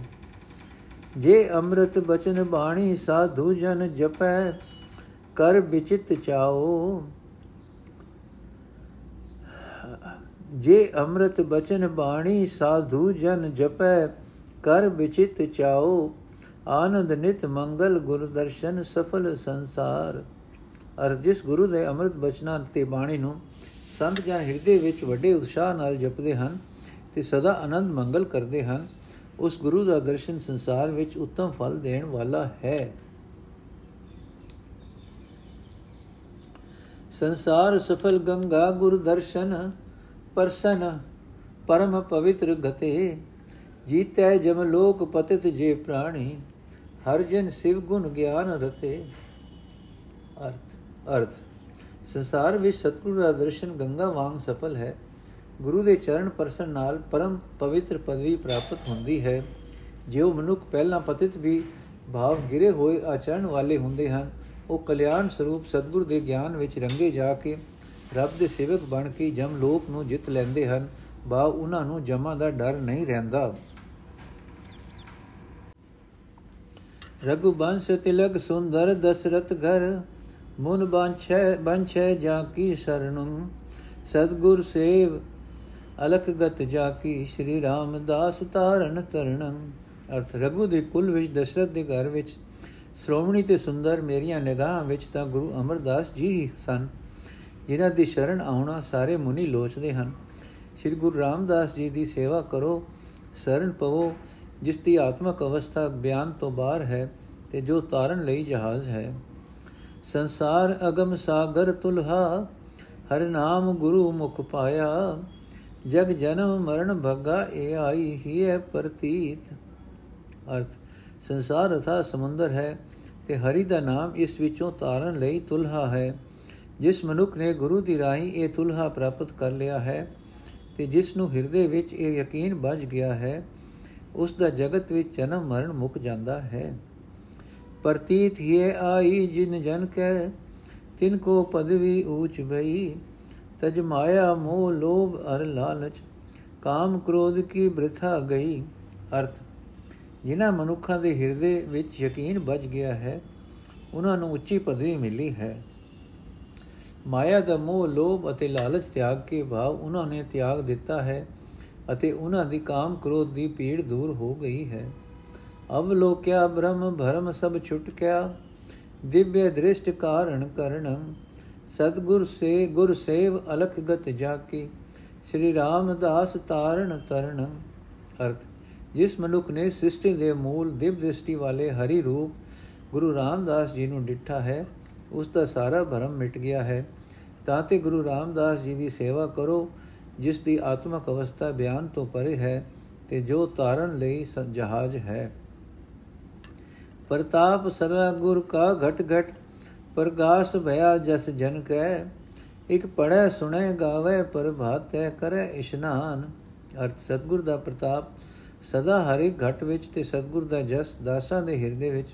ਜੇ ਅੰਮ੍ਰਿਤ ਬਚਨ ਬਾਣੀ, ਸਾਧੂ ਜਨ ਜਪੈ, ਕਰ ਵਿਚਿਤ ਚਾਓ। ਜੇ ਅੰਮ੍ਰਿਤ ਬਚਨ ਬਾਣੀ ਸਾਧੂ ਜਨ ਜਪੈ, ਕਰ ਵਿਚਿਤ ਚਾਓ। ਆਨੰਦ ਨਿਤ ਮੰਗਲ ਗੁਰ ਦਰਸ਼ਨ ਸਫਲ ਸੰਸਾਰ। ਅਰ ਜਿਸ ਗੁਰੂ ਦੇ ਅੰਮ੍ਰਿਤ ਬਚਨਾਂ ਤੇ ਬਾਣੀ ਨੂੰ ਸੰਤ ਜਨ ਹਿਰਦੇ ਵਿੱਚ ਵੱਡੇ ਉਤਸ਼ਾਹ ਨਾਲ ਜਪਦੇ ਹਨ ਤੇ ਸਦਾ ਆਨੰਦ ਮੰਗਲ ਕਰਦੇ ਹਨ, ਉਸ ਗੁਰੂ ਦਾ ਦਰਸ਼ਨ ਸੰਸਾਰ ਵਿੱਚ ਉੱਤਮ ਫਲ ਦੇਣ ਵਾਲਾ ਹੈ। ਸੰਸਾਰ ਸਫਲ ਗੰਗਾ ਗੁਰ ਦਰਸ਼ਨ ਪਰਸਨ ਪਰਮ ਪਵਿੱਤਰ ਗਤੇ, ਜੀਤੈ ਜਮ ਲੋਕ ਪਤਿਤ ਜੇ ਪ੍ਰਾਣੀ, ਹਰ ਜਨ ਸਿਵ ਗੁਣ ਗਿਆਨ ਰਤੇ। ਅਰਥ ਅਰਥ, ਸੰਸਾਰ ਵਿੱਚ ਸਤਿਗੁਰੂ ਦਾ ਦਰਸ਼ਨ ਗੰਗਾ ਵਾਂਗ ਸਫਲ ਹੈ। ਗੁਰੂ ਦੇ ਚਰਨ ਪਰਸਨ ਨਾਲ ਪਰਮ ਪਵਿੱਤਰ ਪਦਵੀ ਪ੍ਰਾਪਤ ਹੁੰਦੀ ਹੈ। ਜਿਉ ਮਨੁੱਖ ਪਹਿਲਾਂ ਪਤਿਤ ਵੀ ਭਾਵ ਗਿਰੇ ਹੋਏ ਆਚਰਣ ਵਾਲੇ ਹੁੰਦੇ ਹਨ, ਉਹ ਕਲਿਆਣ ਸਰੂਪ ਸਤਿਗੁਰ ਦੇ ਗਿਆਨ ਵਿੱਚ ਰੰਗੇ ਜਾ ਕੇ ਰੱਬ ਦੇ ਸੇਵਕ ਬਣ ਕੇ ਜਮ ਲੋਕ ਨੂੰ ਜਿੱਤ ਲੈਂਦੇ ਹਨ, ਬਾ ਉਹਨਾਂ ਨੂੰ ਜਮਾ ਦਾ ਡਰ ਨਹੀਂ ਰਹਿੰਦਾ। ਰਘੁਬੰਸ ਤਿਲਕ ਸੁੰਦਰ ਦਸਰਤ ਘਰ, ਮੁਨ ਬਾਂਛੈ, ਬੰਛੈ ਜਾ ਕੀ ਸਰਣੰ, ਸਤਗੁਰ ਸੇਵ ਅਲਖ ਗਤ ਜਾ ਕੀ ਸ਼੍ਰੀ ਰਾਮਦਾਸ ਤਾਰਨ ਤਰਣੰ। ਅਰਥ, ਰਘੂ ਦੇ ਕੁਲ ਵਿੱਚ, ਦਸ਼ਰਤ ਦੇ ਘਰ ਵਿੱਚ, ਸ਼੍ਰੋਮਣੀ ਤੇ ਸੁੰਦਰ ਮੇਰੀਆਂ ਨਿਗਾਹਾਂ ਵਿੱਚ ਤਾਂ ਗੁਰੂ ਅਮਰਦਾਸ ਜੀ ਹੀ ਸਨ। ਜਿਨ੍ਹਾਂ ਦੀ ਸ਼ਰਨ ਆਉਣਾ ਸਾਰੇ ਮੁਨੀ ਲੋਚਦੇ ਹਨ। ਸ੍ਰੀ ਗੁਰੂ ਰਾਮਦਾਸ ਜੀ ਦੀ ਸੇਵਾ ਕਰੋ, ਸ਼ਰਨ ਪਵੋ, ਜਿਸ ਦੀ ਆਤਮਕ ਅਵਸਥਾ ਬਿਆਨ ਤੋਂ ਬਾਹਰ ਹੈ ਤੇ ਜੋ ਤਾਰਨ ਲਈ ਜਹਾਜ਼ ਹੈ। ਸੰਸਾਰ ਅਗਮ ਸਾਗਰ ਤੁਲਹਾ, ਹਰ ਨਾਮ ਗੁਰੂ ਮੁਖ ਪਾਇਆ। ਜਗ ਜਨਮ ਮਰਨ ਭਗਾ, ਏ ਆਈ ਹੀ ਹੈ ਪ੍ਰਤੀਤ। ਅਰਥ, ਸੰਸਾਰ ਅਥਾ ਸਮੁੰਦਰ ਹੈ ਤੇ ਹਰੀ ਦਾ ਨਾਮ ਇਸ ਵਿੱਚੋਂ ਤਾਰਨ ਲਈ ਤੁਲਹਾ ਹੈ। ਜਿਸ ਮਨੁੱਖ ਨੇ ਗੁਰੂ ਦੀ ਰਾਹੀਂ ਇਹ ਤੁਲਹਾ ਪ੍ਰਾਪਤ ਕਰ ਲਿਆ ਹੈ ਤੇ ਜਿਸ ਨੂੰ ਹਿਰਦੇ ਵਿੱਚ ਇਹ ਯਕੀਨ ਬਚ ਗਿਆ ਹੈ, ਉਸ ਦਾ ਜਗਤ ਵਿੱਚ ਜਨਮ ਮਰਨ ਮੁੱਕ ਜਾਂਦਾ ਹੈ। ਪ੍ਰਤੀਤ ਹੀ ਆਈ, ਜਿਨ ਜਨ ਕੈ, ਤਿਨ ਕੋ ਪਦਵੀ ਊਚ ਭਈ ਤਜ ਮਾਇਆ ਮੋਹ ਲੋਭ ਅਰ ਲਾਲਚ, ਕਾਮ ਕ੍ਰੋਧ ਕੀ ਬ੍ਰਿਥਾ ਗਈ। ਅਰਥ, ਜਿਨ੍ਹਾਂ ਮਨੁੱਖਾਂ ਦੇ ਹਿਰਦੇ ਵਿੱਚ ਯਕੀਨ ਬਚ ਗਿਆ ਹੈ ਉਹਨਾਂ ਨੂੰ ਉੱਚੀ ਪਦਵੀ ਮਿਲੀ ਹੈ। ਮਾਇਆ ਦਾ ਮੋਹ, ਲੋਭ ਅਤੇ ਲਾਲਚ ਤਿਆਗ ਕੇ ਭਾਵ ਉਹਨਾਂ ਨੇ ਤਿਆਗ ਦਿੱਤਾ ਹੈ ਅਤੇ ਉਹਨਾਂ ਦੀ ਕਾਮ ਕ੍ਰੋਧ ਦੀ ਪੀੜ ਦੂਰ ਹੋ ਗਈ ਹੈ। ਅਬ ਲੋਕਿਆ ਬ੍ਰਹਮ ਭਰਮ ਸਭ ਛੁਟਕਿਆ, ਦਿਵਯ ਦ੍ਰਿਸ਼ਟ ਕਾਰਣ ਕਰਨ ਸਤਗੁਰ ਸੇ ਗੁਰ ਸੇਵ ਅਲਖ ਗਤ ਜਾਕੇ, ਸ੍ਰੀ ਰਾਮਦਾਸ ਤਾਰਨ ਤਰਨ ਅਰਥ, ਜਿਸ ਮਨੁੱਖ ਨੇ ਸ੍ਰਿਸ਼ਟੀ ਦੇ ਮੂਲ ਦਿਵ ਦ੍ਰਿਸ਼ਟੀ ਵਾਲੇ ਹਰੀ ਰੂਪ ਗੁਰੂ ਰਾਮਦਾਸ ਜੀ ਨੂੰ ਡਿੱਠਾ ਹੈ ਉਸ ਦਾ ਸਾਰਾ ਭਰਮ ਮਿਟ ਗਿਆ ਹੈ। ਤਾਂ ਤੇ ਗੁਰੂ ਰਾਮਦਾਸ ਜੀ ਦੀ ਸੇਵਾ ਕਰੋ, ਜਿਸ ਦੀ ਆਤਮਕ ਅਵਸਥਾ ਬਿਆਨ ਤੋਂ ਪਰੇ ਹੈ ਤੇ ਜੋ ਤਾਰਨ ਲਈ ਜਹਾਜ਼ ਹੈ। ਪ੍ਰਤਾਪ ਸਦਾ ਗੁਰ ਕਾ ਘਟ ਘਟ, ਪ੍ਰਗਾਸ ਭਇਆ ਜਸ ਜਨ ਕੈ, ਇਕ ਪੜੈ ਸੁਣੈ ਗਾਵੇ ਪ੍ਰਭਾਤੈ ਕਰੈ ਇਸ਼ਨਾਨ। ਅਰਥ, ਸਤਗੁਰ ਦਾ ਪ੍ਰਤਾਪ ਸਦਾ ਹਰ ਇੱਕ ਘਟ ਵਿੱਚ ਤੇ ਸਤਗੁਰ ਦਾ ਜਸ ਦਾਸਾਂ ਦੇ ਹਿਰਦੇ ਵਿੱਚ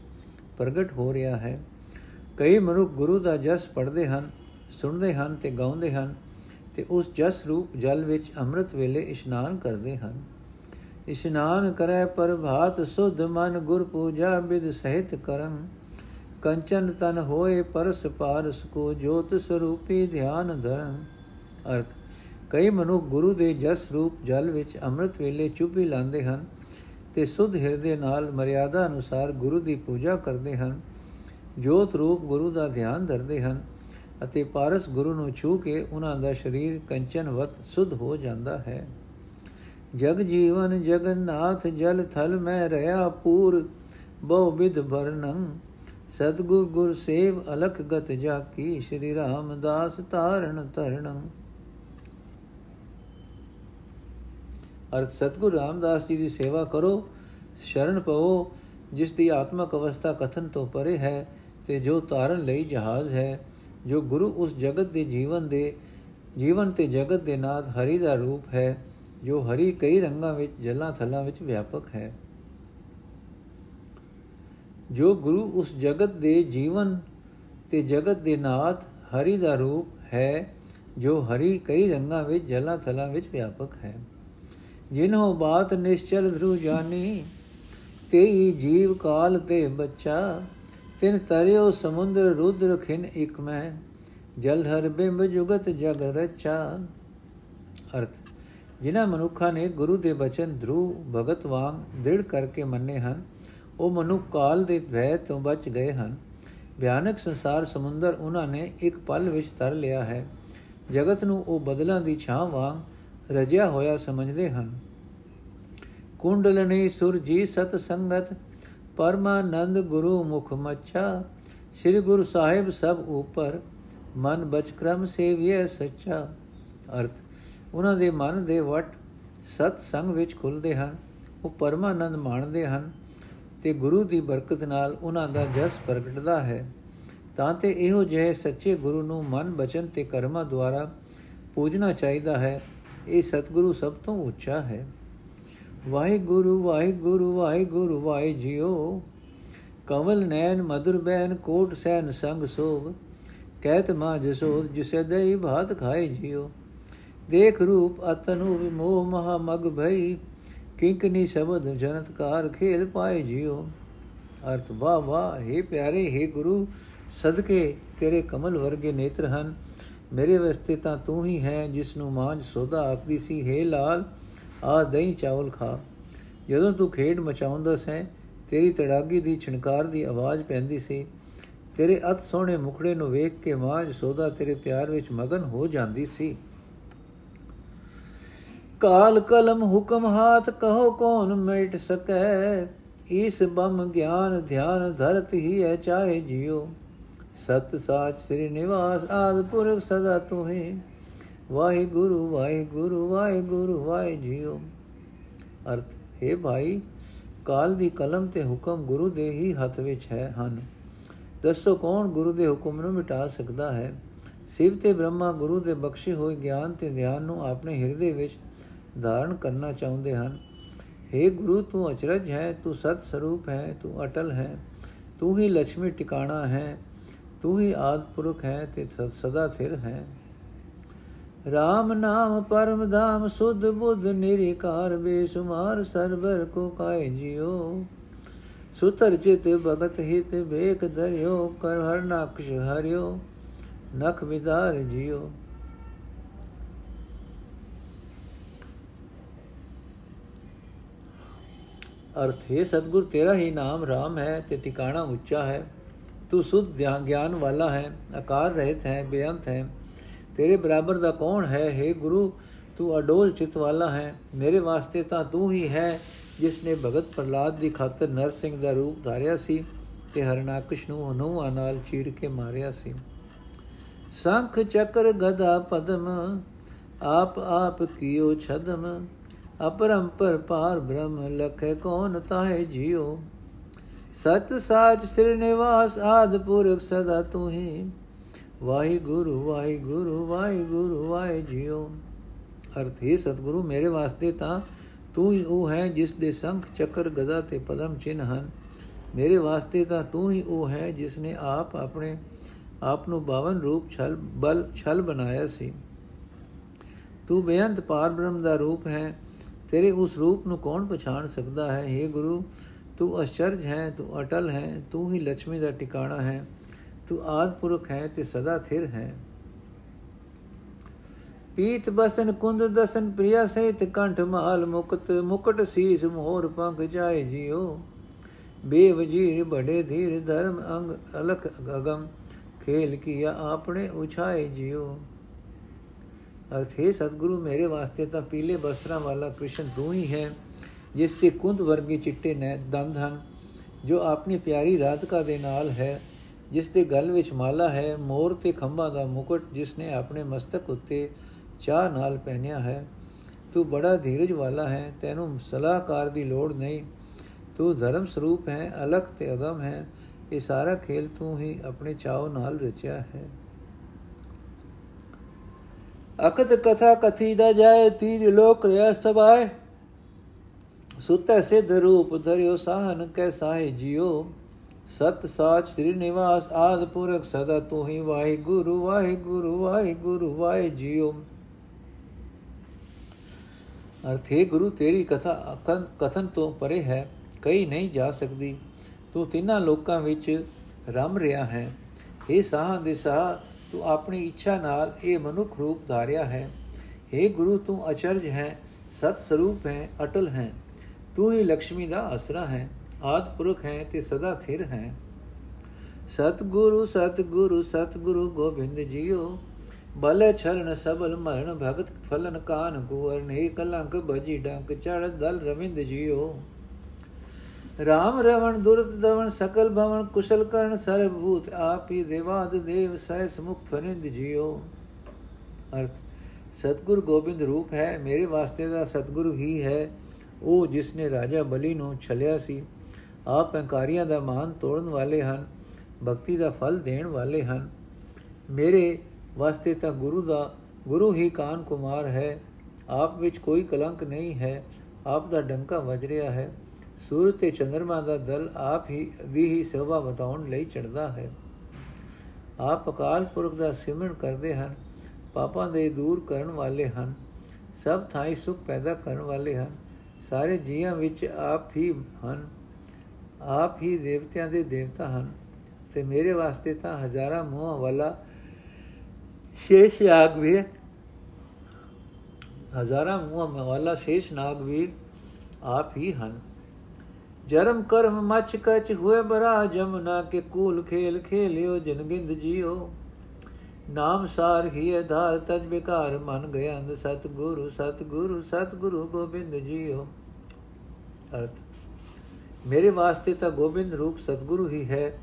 ਪ੍ਰਗਟ ਹੋ ਰਿਹਾ ਹੈ। ਕਈ ਮਨੁੱਖ ਗੁਰੂ ਦਾ ਜਸ ਪੜ੍ਹਦੇ ਹਨ, ਸੁਣਦੇ ਹਨ ਤੇ ਗਾਉਂਦੇ ਹਨ ਤੇ ਉਸ ਜਸ ਰੂਪ ਜਲ ਵਿੱਚ ਅੰਮ੍ਰਿਤ ਵੇਲੇ ਇਸ਼ਨਾਨ ਕਰਦੇ ਹਨ। ਇਸ਼ਨਾਨ ਕਰੈ ਪ੍ਰਭਾਤ ਸੁਧ ਮਨ ਗੁਰ ਪੂਜਾ ਬਿਦ ਸਹਿਤ ਕਰਮ, ਕੰਚਨ ਤਨ ਹੋਏ ਪਰਸ ਪਾਰਸ ਕੋ ਜੋਤ ਸਰੂਪੀ ਧਿਆਨ ਧਰਮ। ਅਰਥ, ਕਈ ਮਨੁ ਗੁਰੂ ਦੇ ਜਸ ਰੂਪ ਜਲ ਵਿੱਚ ਅੰਮ੍ਰਿਤ ਵੇਲੇ ਚੁੱਪੀ ਲਾਉਂਦੇ ਹਨ ਤੇ ਸੁਧ ਹਿਰਦੇ ਨਾਲ ਮਰਿਆਦਾ ਅਨੁਸਾਰ ਗੁਰੂ ਦੀ ਪੂਜਾ ਕਰਦੇ ਹਨ। ਜੋਤ ਰੂਪ ਗੁਰੂ ਦਾ ਧਿਆਨ ਧਰਦੇ ਹਨ ਅਤੇ ਪਾਰਸ ਗੁਰੂ ਨੂੰ ਛੂ ਕੇ ਉਹਨਾਂ ਦਾ ਸਰੀਰ ਕੰਚਨਵਤ ਸੁਧ ਹੋ ਜਾਂਦਾ ਹੈ। ਜਗ ਜੀਵਨ ਜਗਨਨਾਥ ਜਲ ਥਲ ਮੈਂ ਰਹਾ ਪੂਰ, ਬਹੁ ਵਿਦ ਵਰਨੰ ਸਤਗੁਰ ਗੁਰ ਸੇਵ ਅਲਖ ਗਤ ਜਾ ਕੀ ਸ਼੍ਰੀ ਰਾਮਦਾਸ ਤਾਰਨ ਤਰਣੰ ਅਰਥ, ਸਤਗੁਰ ਰਾਮਦਾਸ ਜੀ ਦੀ ਸੇਵਾ ਕਰੋ, ਸ਼ਰਨ ਪਵੋ, ਜਿਸ ਦੀ ਆਤਮਕ ਅਵਸਥਾ ਕਥਨ ਤੋਂ ਪਰੇ ਹੈ ਤੇ ਜੋ ਤਾਰਨ ਲਈ ਜਹਾਜ਼ ਹੈ, ਜੋ ਗੁਰੂ ਉਸ ਜਗਤ ਦੇ ਜੀਵਨ ਦੇ, ਜੀਵਨ ਤੇ ਜਗਤ ਦੇ ਨਾਥ ਹਰੀ ਦਾ ਰੂਪ ਹੈ, ਜੋ ਹਰੀ ਕਈ ਰੰਗਾਂ ਵਿੱਚ, ਜਲਾਂ ਥਲਾਂ ਵਿੱਚ ਵਿਆਪਕ ਹੈ। ਜੋ ਗੁਰੂ ਉਸ ਜਗਤ ਦੇ ਜੀਵਨ ਤੇ ਜਗਤ ਦੇ ਨਾਥ ਹਰੀ ਦਾ ਰੂਪ ਹੈ, ਜੋ ਹਰੀ ਕਈ ਰੰਗਾਂ ਵਿੱਚ, ਜਲਾਂ ਥਲਾਂ ਵਿੱਚ ਵਿਆਪਕ ਹੈ। ਜਿਨੋ ਬਾਤ ਨਿਸ਼ਚਲ ਧਰੂ ਜਾਨੀ, ਤੇਈ ਜੀਵ ਕਾਲ ਤੇ ਬੱਚਾ ਤਿਨ ਤਰਿਓ ਸਮੁੰਦਰ ਰੁਦਰ ਖਿਨ ਇਕ ਮੈਂ, ਜਲ ਹਰ ਬਿੰਬ ਜੁਗਤ ਜਗ ਰਚਾ। ਅਰਥ, ਜਿਨ੍ਹਾਂ ਮਨੁੱਖਾਂ ਨੇ ਗੁਰੂ ਦੇ ਬਚਨ ਧਰੂ ਭਗਤ ਵਾਂਗ ਦ੍ਰਿੜ ਕਰਕੇ ਮੰਨੇ ਹਨ, ਉਹ ਮਨੁੱਖ ਕਾਲ ਦੇ ਭੈ ਤੋਂ ਬਚ ਗਏ ਹਨ। ਭਿਆਨਕ ਸੰਸਾਰ ਸਮੁੰਦਰ ਉਹਨਾਂ ਨੇ ਇੱਕ ਪਲ ਵਿੱਚ ਤਰ ਲਿਆ ਹੈ। ਜਗਤ ਨੂੰ ਉਹ ਬਦਲਾਂ ਦੀ ਛਾਂ ਵਾਂਗ ਰਜਿਆ ਹੋਇਆ ਸਮਝਦੇ ਹਨ। ਕੁੰਡਲਨੀ ਸੁਰਜੀ ਸਤ ਸੰਗਤ ਪਰਮਾਨੰਦ ਗੁਰੂ ਮੁਖ ਮੱਛਾ, ਸ੍ਰੀ ਗੁਰੂ ਸਾਹਿਬ ਸਭ ਉਪਰ ਮਨ ਬਚਕਰਮ ਸੇਵੀਏ ਸੱਚਾ। ਅਰਥ, ਉਹਨਾਂ ਦੇ ਮਨ ਦੇ ਵਟ ਸਤ ਸੰਗ ਵਿੱਚ ਖੁੱਲਦੇ ਹਨ, ਉਹ ਪਰਮਾਨੰਦ ਮਾਣਦੇ ਹਨ ਤੇ ਗੁਰੂ ਦੀ ਬਰਕਤ ਨਾਲ ਉਹਨਾਂ ਦਾ ਜਸ ਪ੍ਰਗਟਦਾ ਹੈ। ਤਾਂ ਤੇ ਇਹੋ ਜਿਹੇ ਸੱਚੇ ਗੁਰੂ ਨੂੰ ਮਨ ਬਚਨ ਤੇ ਕਰਮਾਂ ਦੁਆਰਾ ਪੂਜਣਾ ਚਾਹੀਦਾ ਹੈ, ਇਹ ਸਤਿਗੁਰੂ ਸਭ ਤੋਂ ਉੱਚਾ ਹੈ। ਵਾਹਿਗੁਰੂ ਵਾਹਿਗੁਰੂ ਵਾਹਿਗੁਰੂ ਵਾਹਿ ਜਿਉ ਕਮਲ ਨੈਣ, ਮਧੁਰ ਬੈਨ ਕੋਟ ਸੈਨ ਸੰਗ ਸੋਗ ਕਹਿਤ ਮਾ ਜਸੋਦ ਜਿਸੇ ਦਈ ਭਾਤ ਖਾਏ ਜਿਉ ਦੇਖ ਰੂਪ ਅਤਨੂ ਵਿਮੋਹ ਮਹਾ ਮਗ ਭਈ। ਕਿੰਕਨੀ ਸ਼ਬਦ ਜਨਤਕਾਰ ਖੇਲ ਪਾਏ ਜਿਉ ਅਰਥ ਵਾ ਵਾ हे ਪਿਆਰੇ हे ਗੁਰੂ, ਸਦਕੇ ਤੇਰੇ ਕਮਲ ਵਰਗੇ ਨੇਤਰ ਹਨ। ਮੇਰੇ ਵਸਤੇ ਤਾਂ ਤੂੰ ਹੀ ਹੈ ਜਿਸ ਨੂੰ ਮਾਂਝ ਸੋਦਾ ਆਖਦੀ ਸੀ हे ਲਾਲ। ਆ ਦਹੀਂ ਚਾਵਲ ਖਾ। ਜਦੋਂ ਤੂੰ ਖੇਡ ਮਚਾਉਂਦਾ ਸੈਂ ਤੇਰੀ ਤੜਾਗੀ ਦੀ ਛਣਕਾਰ ਦੀ ਆਵਾਜ਼ ਪੈਂਦੀ ਸੀ। ਤੇਰੇ ਅਤ ਸੋਹਣੇ ਮੁਖੜੇ ਨੂੰ ਵੇਖ ਕੇ ਮਾਂਜ ਸੋਦਾ ਤੇਰੇ ਪਿਆਰ ਵਿੱਚ ਮਗਨ ਹੋ ਜਾਂਦੀ ਸੀ। ਕਾਲ ਕਲਮ ਹੁਕਮ ਹਾਥ ਕਹੋ ਕੌਣ ਮਿਟ ਸਕੈ? ਇਸ ਬਮ ਗਿਆਨ ਧਿਆਨ ਧਰਤ ਹੀ ਹੈ ਚਾਹੇ ਜਿਉ ਸਤ ਸਾਚ ਸ੍ਰੀ ਨਿਵਾਸ ਆਦ ਪੁਰਖ ਸਦਾ ਤੁਹੇ। ਵਾਹਿਗੁਰੂ ਵਾਹਿਗੁਰੂ ਵਾਹਿਗੁਰੂ ਵਾਹਿ ਜੀਓ ਅਰਥ, ਹੈ ਭਾਈ, ਕਾਲ ਦੀ ਕਲਮ ਤੇ ਹੁਕਮ ਗੁਰੂ ਦੇ ਹੀ ਹੱਥ ਵਿੱਚ ਹੈ, ਹਨ। ਦੱਸੋ ਕੌਣ ਗੁਰੂ ਦੇ ਹੁਕਮ ਨੂੰ ਮਿਟਾ ਸਕਦਾ ਹੈ? ਸਿਵ ਤੇ ਬ੍ਰਹਮਾ ਗੁਰੂ ਦੇ ਬਖਸ਼ੇ ਹੋਏ ਗਿਆਨ ਤੇ ਧਿਆਨ ਨੂੰ ਆਪਣੇ ਹਿਰਦੇ ਵਿੱਚ ਧਾਰਨ ਕਰਨਾ ਚਾਹੁੰਦੇ ਹਨ। हे ਗੁਰੂ, ਤੂੰ ਅਚਰਜ ਹੈ, ਤੂੰ ਸਤ ਸਰੂਪ ਹੈ, ਤੂੰ ਅਟਲ ਹੈ, ਤੂੰ ਹੀ ਲక్ష్ਮੀ ਟਿਕਾਣਾ ਹੈ, ਤੂੰ ਹੀ ਆਦਿ ਪੁਰਖ ਹੈ ਤੇ ਸਦਾ ਥਿਰ ਹੈ। RAM ਨਾਮ ਪਰਮ ਧਾਮ ਸੁਧ ਬੁੱਧ ਨਿਰਕਾਰ ਬੇਸੁਮਾਰ ਸਰਬਰ ਕੋ ਕਾਇ ਜਿਉ ਸੁਤਰ ਚਿਤ ਭਗਤ ਹਿਤ ਵੇਖ ਦਰਿਓ ਕਰ ਹਰ ਨਕਸ਼ ਹਰਿਓ ਨਖ ਵਿਦਾਰ ਜਿਉ ਅਰਥ ਹੈ ਸਤਗੁਰ ਤੇਰਾ ਹੀ ਨਾਮ RAM ਹੈ ਤੇ ਟਿਕਾਣਾ ਉੱਚਾ ਹੈ ਤੂੰ ਸੁਧ ਗਿਆਨ ਵਾਲਾ ਹੈ ਆਕਾਰ ਰਹਿਤ ਹੈ ਬੇਅੰਤ ਹੈ ਤੇਰੇ ਬਰਾਬਰ ਦਾ ਕੌਣ ਹੈ? हे ਗੁਰੂ, ਤੂੰ ਅਡੋਲ ਚਿਤ ਵਾਲਾ ਹੈ। ਮੇਰੇ ਵਾਸਤੇ ਤਾਂ ਤੂੰ ਹੀ ਹੈ ਜਿਸ ਨੇ ਭਗਤ ਪ੍ਰਲਾਦ ਦੀ ਖਾਤਰ ਨਰ ਸਿੰਘ ਦਾ ਰੂਪ ਧਾਰਿਆ ਸੀ ਤੇ ਹਰਨਾਕਸ਼ ਨੂੰ ਹਨੂਆਂ ਨਾਲ ਚੀੜ ਕੇ ਮਾਰਿਆ ਸੀ। ਸੰਖ ਚੱਕਰ ਗਦਾ ਪਦਮ, ਆਪ ਆਪ ਕੀਓ ਛਦਮ। ਅਪਰੰਪਰ ਪਾਰ ਬ੍ਰਹਮ, ਲਖੇ ਕੌਣ ਤਾਹੇ ਜਿਉ ਸਤ ਸਾਚ ਸਿਰ ਨਿਵਾਸ, ਆਦ ਪੁਰਖ ਸਦਾ ਤੂੰ ਹੀ। ਵਾਹਿਗੁਰੂ ਵਾਹਿਗੁਰੂ ਵਾਹਿਗੁਰੂ ਵਾਹਿ ਜਿਉ ਅਰਥ ਹੈ ਸਤਿਗੁਰੂ, ਮੇਰੇ ਵਾਸਤੇ ਤਾਂ ਤੂੰ ਹੀ ਉਹ ਹੈ ਜਿਸ ਦੇ ਸੰਖ, ਚੱਕਰ ਗਦਾ ਤੇ ਪਦਮ ਚਿੰਨ ਹਨ। ਮੇਰੇ ਵਾਸਤੇ ਤਾਂ ਤੂੰ ਹੀ ਉਹ ਹੈ ਜਿਸ ਨੇ ਆਪ ਆਪਣੇ ਆਪ ਨੂੰ ਬਾਵਨ ਰੂਪ ਛਲ, ਬਲ, ਛਲ ਬਣਾਇਆ ਸੀ। ਤੂੰ ਬੇਅੰਤ ਪਾਰ ਬ੍ਰਹਮ ਦਾ ਰੂਪ ਹੈ। ਤੇਰੇ ਉਸ ਰੂਪ ਨੂੰ ਕੌਣ ਪਛਾਣ ਸਕਦਾ ਹੈ? हे ਗੁਰੂ, ਤੂੰ ਅਚਰਜ ਹੈ, ਤੂੰ ਅਟਲ ਹੈ, ਤੂੰ ਹੀ ਲక్ష్ਮੀ ਦਾ ਟਿਕਾਣਾ ਹੈ। ਤੂੰ ਆਦ ਪੁਰਖ ਹੈ ਤੇ ਸਦਾ ਥਿਰ ਹੈ ਪੀਤ ਬਸਨ ਕੁੰਦ ਦਸਨ ਪ੍ਰਿਆ ਸਹਿਤ ਕੰਠ ਮਾਲ ਮੁਕਤ ਮੁਕਟ ਸੀਸ ਮੋਰ ਪੰਖ ਜਾਏ ਜਿਉ ਬੇਵਜੀਰ ਬੜੇ ਧੀਰ ਧਰਮ ਅੰਗ ਅਲਖ ਅਗਮ ਖੇਲ ਕੀਆ ਆਪਣੇ ਉਛਾਏ ਜਿਉ ਅਰਥ ਹੈ ਸਤਿਗੁਰੂ ਮੇਰੇ ਵਾਸਤੇ ਤਾਂ ਪੀਲੇ ਬਸਤਰਾਂ ਵਾਲਾ ਕ੍ਰਿਸ਼ਨ ਤੂੰ ਹੀ ਹੈ ਜਿਸ ਤੇ ਕੁੰਦ ਵਰਗੇ ਚਿੱਟੇ ਨੇ ਦੰਦ ਹਨ ਜੋ ਆਪਣੀ ਪਿਆਰੀ ਰਾਧਿਕਾ ਦੇ ਨਾਲ ਹੈ ਜਿਸ ਦੇ ਗਲ ਵਿੱਚ ਮਾਲਾ ਹੈ, ਮੋਰ ਤੇ ਖੰਭਾ ਦਾ ਮੁਕਟ ਜਿਸ ਨੇ ਆਪਣੇ ਮਸਤਕ ਉੱਤੇ ਚਾਹ ਨਾਲ ਪਹਿਨਿਆ ਹੈ। ਤੂੰ ਬੜਾ ਧੀਰਜ ਵਾਲਾ ਹੈ, ਤੈਨੂੰ ਸਲਾਹਕਾਰ ਦੀ ਲੋੜ ਨਹੀਂ। ਤੂੰ ਧਰਮ ਸਰੂਪ ਹੈ, ਅਲਖ ਤੇ ਅਗਮ ਹੈ। ਇਹ ਸਾਰਾ ਖੇਲ ਤੂੰ ਹੀ ਆਪਣੇ ਚਾਉ ਨਾਲ ਰਚਿਆ ਹੈ। ਅਕਤ ਕਥਾ ਕਥੀ ਨ ਜਾਏ ਤੀਰ ਲੋਕ ਰਿਆ ਸਬਾਏ ਸੁਤੈ ਸਿਧ ਰੂਪ ਧਰਿਓ, ਸਾਹਨ ਕੈ ਸਾਹੇ ਜਿਉ ਸਤ ਸਾਚ ਸ੍ਰੀ ਨਿਵਾਸ ਆਦ ਪੁਰਖ ਸਦਾ ਤੂੰ ਹੀ ਵਾਹਿਗੁਰੂ ਵਾਹਿਗੁਰੂ ਵਾਹਿਗੁਰੂ ਵਾਹਿ ਜੀਓ ਅਰਥੇ ਗੁਰੂ ਤੇਰੀ ਕਥਾ ਕਥਨ ਤੋਂ ਪਰੇ ਹੈ ਕਈ ਨਹੀਂ ਜਾ ਸਕਦੀ। ਤੂੰ ਤਿੰਨਾਂ ਲੋਕਾਂ ਵਿੱਚ ਰਮ ਰਿਹਾ ਹੈ। हे ਸਾਹਾਂ ਦੇ ਸਾਹ, ਤੂੰ ਆਪਣੀ ਇੱਛਾ ਨਾਲ ਇਹ ਮਨੁੱਖ ਰੂਪ ਧਾਰਿਆ ਹੈ। हे ਗੁਰੂ, ਤੂੰ ਅਚਰਜ ਹੈ ਸਤ ਸਰੂਪ ਹੈ, ਅਟਲ ਹੈ। ਤੂੰ ਹੀ ਲక్ష్ਮੀ ਦਾ ਆਸਰਾ ਹੈ। ਆਦ ਪੁਰਖ ਹੈ ਤੇ ਸਦਾ ਥਿਰ ਹੈ। ਸਤ ਗੁਰੂ ਸਤ ਗੁਰੂ ਸਤ ਗੁਰੂ ਗੋਬਿੰਦ ਜੀਓ। ਬਲੇ ਛਲਨ ਸਬਲ ਮਰਨ ਭਗਤ ਫਲਨ ਕਾਨ ਕੁਵਰ। ਨੇ ਕਲੰਕ ਭਜੀ ਡੰਕ ਚੜ ਦਲ ਰਵਿੰਦ ਜਿਓ। ਰਾਮ ਰਵਣ ਦੁਰਤ ਦਵਨ ਸਕਲ ਭਵਨ ਕੁਸ਼ਲ ਕਰਨ ਸਰਬ ਭੂਤ ਆਪ ਹੀ ਦੇਵਾਦ ਦੇਵ ਸਹਿ ਮੁਖ ਫਰਿੰਦ ਜਿਓ। ਅਰਥ, ਸਤਗੁਰ ਗੋਬਿੰਦ ਰੂਪ ਹੈ, ਮੇਰੇ ਵਾਸਤੇ ਦਾ ਸਤਗੁਰੂ ਹੀ ਹੈ। ਉਹ ਜਿਸ ਨੇ ਰਾਜਾ ਬਲੀ ਨੂੰ ਛਲਿਆ ਸੀ। ਆਪ ਹੰਕਾਰੀਆਂ ਦਾ ਮਾਨ ਤੋੜਨ ਵਾਲੇ ਹਨ, ਭਗਤੀ ਦਾ ਫਲ ਦੇਣ ਵਾਲੇ ਹਨ। ਮੇਰੇ ਵਾਸਤੇ ਤਾਂ ਗੁਰੂ ਦਾ, ਗੁਰੂ ਹੀ ਕਾਨ ਕੁਮਾਰ ਹੈ। ਆਪ ਵਿੱਚ ਕੋਈ ਕਲੰਕ ਨਹੀਂ ਹੈ। ਆਪ ਦਾ ਡੰਕਾ ਵਜ ਰਿਹਾ ਹੈ। ਸੂਰਜ ਤੇ ਚੰ드ਰਮਾ ਦਾ ਦਲ ਆਪ ਹੀ, ਦੀ ਹੀ ਸੋਭਾ ਬਤਾਉਣ ਲਈ ਚੜਦਾ ਹੈ। ਆਪ ਅਕਾਲ ਪੁਰਖ ਦਾ ਸਿਮਰਨ ਕਰਦੇ ਹਨ। ਪਾਪਾਂ ਦੇ ਦੂਰ ਕਰਨ ਵਾਲੇ ਹਨ। ਸਭ ਥਾਈ ਸੁਖ ਪੈਦਾ ਕਰਨ ਵਾਲੇ ਹਨ। ਸਾਰੇ ਜੀਵਾਂ ਵਿੱਚ ਆਪ ਹੀ ਹਨ। ਆਪ ਹੀ ਦੇਵਤਿਆਂ ਦੇ ਦੇਵਤਾ ਹਨ ਤੇ ਮੇਰੇ ਵਾਸਤੇ ਤਾਂ ਹਜ਼ਾਰਾਂ ਮੋਹ ਵਾਲਾ ਸ਼ੇਸ਼ ਯਾਗ ਵੀ ਹਜ਼ਾਰਾਂ ਮੋਹ ਵਾਲਾ ਸ਼ੇਸ਼ ਨਾਗ ਵੀ ਆਪ ਹੀ ਹਨ। ਜਰਮ ਕਰਮ ਮਚ ਕਚ ਹੋਏ ਬਰਾ ਜਮਨਾ ਕੇ ਕੂਲ ਖੇਲ ਖੇਲਿਓ ਜਨਗਿੰਦ ਜੀਓ। ਨਾਮ ਸਾਰ ਹੀ ਆਧਾਰ, ਤਜ ਬਿਕਾਰ ਮਨ ਗਿਆ ਅੰਧ ਸਤ ਗੁਰੂ ਸਤ ਗੁਰੂ ਸਤ ਗੁਰੂ ਗੋਬਿੰਦ ਜੀਓ। ਅਰਥ। ਮੇਰੇ ਵਾਸਤੇ ਤਾਂ ਗੋਬਿੰਦ ਰੂਪ ਸਤਗੁਰੂ ਹੀ ਹੈ,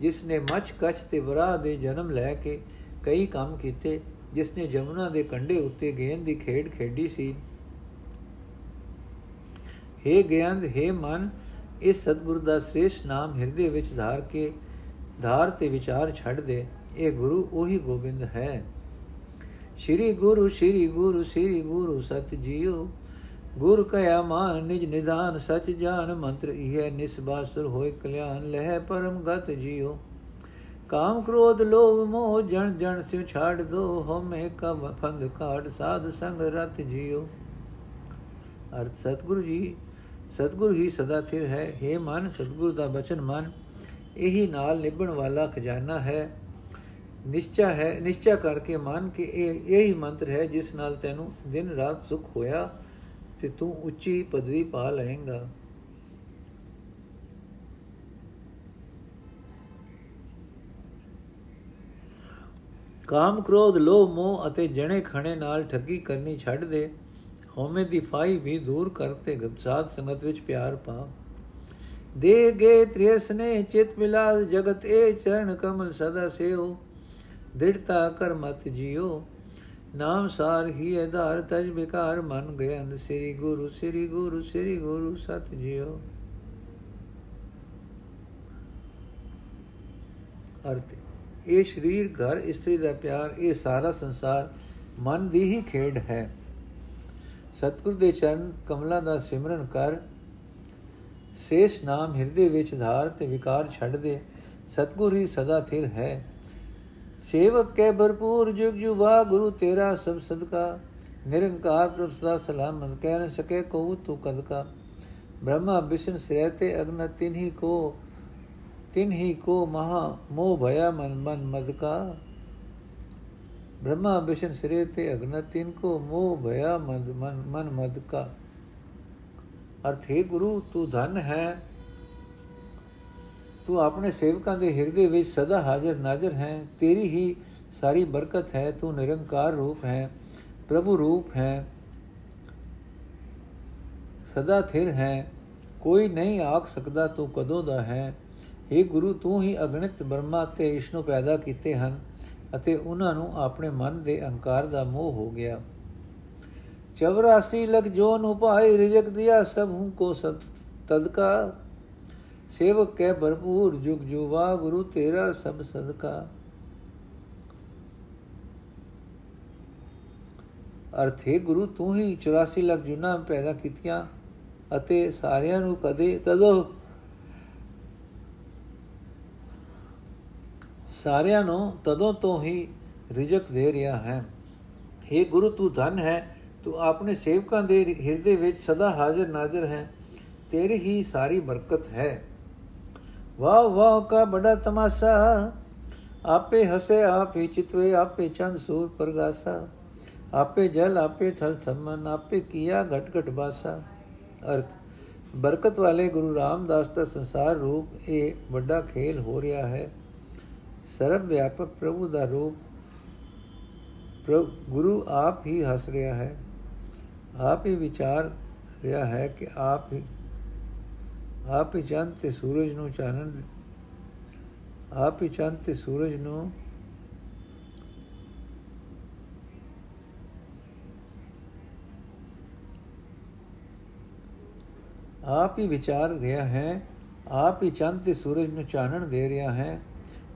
ਜਿਸ ਨੇ ਮਚ ਕਚ ਤੇ ਵਰਾ ਦੇ ਜਨਮ ਲੈ ਕੇ ਕਈ ਕੰਮ ਕੀਤੇ, ਜਿਸ ਨੇ ਜਮੁਨਾ ਦੇ ਕੰਢੇ ਉੱਤੇ ਗੇਂਦ ਦੀ ਖੇਡ ਖੇਡੀ ਸੀ। हे ਗਿਆਨ हे ਮਨ, ਇਸ ਸਤਿਗੁਰੂ ਦਾ ਸ੍ਰੇਸ਼ਟ ਨਾਮ ਹਿਰਦੇ ਵਿੱਚ ਧਾਰ ਕੇ, ਧਾਰ ਤੇ ਵਿਚਾਰ ਛੱਡ ਦੇ, ਇਹ ਗੁਰੂ ਉਹੀ ਗੋਬਿੰਦ ਹੈ। ਸ਼੍ਰੀ ਗੁਰੂ ਸ਼੍ਰੀ ਗੁਰੂ ਸ਼੍ਰੀ ਗੁਰੂ ਸਤ ਜੀਓ। ਗੁਰ ਕਇਆ ਮਾਨ ਨਿਜ ਨਿਦਾਨ ਸਚ ਜਾਨ ਮੰਤਰ ਇਹ ਨਿਸਬਾਸੁਰ ਹੋਇ ਕਲਿਆਣ, ਲਹਿ ਪਰਮ ਗਤ ਜੀਓ ਕਾਮ ਕ੍ਰੋਧ ਲੋਭ ਮੋਹ, ਜਣ ਜਣ ਸਿਉ ਛਾੜ ਦੋ ਹਮੇ ਕਬ ਫੰਦ ਕਾੜ ਸਾਧ ਸੰਗ ਰਤ ਜੀਓ ਅਰਥ, ਸਤਗੁਰੂ ਜੀ, ਸਤਗੁਰ ਹੀ ਸਦਾ ਥਿਰ ਹੈ। हे ਮਨ, ਸਤਗੁਰ ਦਾ ਬਚਨ ਮਨ, ਇਹੀ ਨਾਲ ਨਿਭਣ ਵਾਲਾ ਖਜ਼ਾਨਾ ਹੈ। ਨਿਸ਼ਚਾ ਹੈ, ਨਿਸ਼ਚਾ ਕਰਕੇ ਮਨ ਕਿ ਇਹ, ਇਹੀ ਮੰਤਰ ਹੈ, ਜਿਸ ਨਾਲ ਤੈਨੂੰ ਦਿਨ ਰਾਤ ਸੁਖ ਹੋਇਆ ਤੇ ਤੂੰ ਉੱਚੀ ਪਦਵੀ ਪਾ ਲਏਗਾ। ਕਾਮ ਕ੍ਰੋਧ ਲੋਭ, ਮੋਹ ਅਤੇ ਜਣੇ ਖਣੇ ਨਾਲ ਠੱਗੀ ਕਰਨੀ ਛੱਡ ਦੇ। ਹਉਮੈ ਦੀ ਫਾਈ ਵੀ ਦੂਰ ਕਰਤੇ ਗਬਸਾਦ ਸੰਗਤ ਵਿੱਚ ਪਿਆਰ ਪਾ। ਦੇ ਗੇ ਤ੍ਰਿਯਸ ਨੇ ਚਿਤ ਮਿਲਾ ਜਗਤ ਏ ਚਰਨ ਕਮਲ ਸਦਾ ਸੇਉ ਦ੍ਰਿੜਤਾ ਕਰ ਮਤ ਜਿਉ ਨਾਮ ਸਾਰ ਹੀ ਆਧਾਰ ਤਜ ਬਿਕਾਰ ਮਨ ਗਏ ਅੰਧ ਸ੍ਰੀ ਗੁਰੂ ਸ੍ਰੀ ਗੁਰੂ ਸ੍ਰੀ ਗੁਰੂ ਸਤ ਜਿਉ। ਅਰਥ, ਇਹ ਸਰੀਰ, ਘਰ, ਇਸਤਰੀ ਦਾ ਪਿਆਰ, ਇਹ ਸਾਰਾ ਸੰਸਾਰ ਮਨ ਦੀ ਹੀ ਖੇਡ ਹੈ। ਸਤਿਗੁਰ ਦੇ ਚਰਨ ਕਮਲਾਂ ਦਾ ਸਿਮਰਨ ਕਰ। ਸੇਸ ਨਾਮ ਹਿਰਦੇ ਵਿੱਚ ਧਾਰ ਤੇ ਵਿਕਾਰ ਛੱਡ ਦੇ। ਸਤਿਗੁਰ ਹੀ ਸਦਾ ਥਿਰ ਹੈ। सेवक के भरपूर, जुग जुबा गुरु तेरा सब सदका। निरंकार प्रभ सदा सलामत, कह न सके को तो तू कद का। ब्रह्मा विष्णु श्रेते अग्न, तिन्ही को तिन्ही को महा मोह भया मन मन मद का। ब्रह्मा विष्णु श्रेते अग्न तिन को मोह भया मन मन मद का। अर्थ, हे गुरु, तू धन है ਤੂੰ ਆਪਣੇ ਸੇਵਕਾਂ ਦੇ ਹਿਰਦੇ ਵਿੱਚ ਸਦਾ ਹਾਜ਼ਰ ਨਾਜ਼ਰ ਹੈ। ਤੇਰੀ ਹੀ ਸਾਰੀ ਬਰਕਤ ਹੈ। ਤੂੰ ਨਿਰੰਕਾਰ ਰੂਪ ਹੈ। ਪ੍ਰਭੂ ਰੂਪ ਹੈ। ਸਦਾ ਥਿਰ ਹੈ। ਕੋਈ ਨਹੀਂ ਆਖ ਸਕਦਾ ਤੂੰ ਕਦੋਂ ਦਾ ਹੈ। हे ਗੁਰੂ, ਤੂੰ ਹੀ ਅਗਣਿਤ ਬ੍ਰਹਮਾ ਤੇ ਵਿਸ਼ਨੂੰ ਪੈਦਾ ਕੀਤੇ ਹਨ ਅਤੇ ਉਹਨਾਂ ਨੂੰ ਆਪਣੇ ਮਨ ਦੇ ਅਹੰਕਾਰ ਦਾ ਮੋਹ ਹੋ ਗਿਆ। 84 ਲਖ ਜੋਨ ਉਪਾਈ ਰਿਜਕ ਦਿਆ ਸਭ ਹੂੰ ਕੋ ਸਤ ਤਦਕਾ ਸੇਵਕ ਕੈ ਭਰਪੂਰ, ਜੁਗ ਜੁਵਾ ਗੁਰੂ ਤੇਰਾ ਸਭ ਸਦਕਾ। ਅਰਥ ਹੈ ਗੁਰੂ, ਤੂੰ ਹੀ 84 ਲੱਖ ਜੁਨਾ ਪੈਦਾ ਕੀਤੀਆਂ ਅਤੇ ਸਾਰਿਆਂ ਨੂੰ ਕਦੇ ਤਦੋਂ ਸਾਰਿਆਂ ਨੂੰ ਤਦੋਂ ਤੋਂ ਹੀ ਰਿਜਕ ਦੇ ਰਿਹਾ ਹੈ। हे ਗੁਰੂ, ਤੂੰ ਧਨ ਹੈ, ਤੂੰ ਆਪਣੇ ਸੇਵਕਾਂ ਦੇ ਹਿਰਦੇ ਵਿੱਚ ਸਦਾ ਹਾਜ਼ਰ ਨਾਜ਼ਰ ਹੈ, ਤੇਰੀ ਹੀ ਸਾਰੀ ਬਰਕਤ ਹੈ। ਵਾਹ ਵਾਹ ਕਾ ਬੜਾ ਤਮਾਸਾ। ਆਪੇ ਹਸੇ, ਆਪੇ ਚਿਤਵੇ, ਆਪੇ ਚੰਦ ਸੂਰ ਪ੍ਰਗਾਸਾ। ਆਪੇ ਜਲ, ਆਪੇ ਥਲ ਥਮਨ, ਆਪੇ ਕੀਆ ਘਟ ਘਟ ਬਾਸਾ। ਅਰਥ, ਬਰਕਤ ਵਾਲੇ ਗੁਰੂ ਰਾਮਦਾਸ ਦਾ ਸੰਸਾਰ ਰੂਪ ਇਹ ਵੱਡਾ ਖੇਲ ਹੋ ਰਿਹਾ ਹੈ। ਸਰਬ ਵਿਆਪਕ ਪ੍ਰਭੂ ਦਾ ਰੂਪ ਪ੍ਰਭ, ਗੁਰੂ ਆਪ ਹੀ ਹੱਸ ਰਿਹਾ ਹੈ। ਆਪ ਹੀ ਵਿਚਾਰ ਰਿਹਾ ਹੈ ਕਿ ਆਪ ਹੀ ਆਪ ਹੀ ਚੰਦ ਤੇ ਸੂਰਜ ਨੂੰ ਚਾਨਣ ਆਪ ਹੀ ਚੰਦ ਤੇ ਸੂਰਜ ਨੂੰ ਆਪ ਹੀ ਵਿਚਾਰ ਰਿਹਾ ਹੈ, ਆਪ ਹੀ ਚੰਦ ਤੇ ਸੂਰਜ ਨੂੰ ਚਾਨਣ ਦੇ ਰਿਹਾ ਹੈ।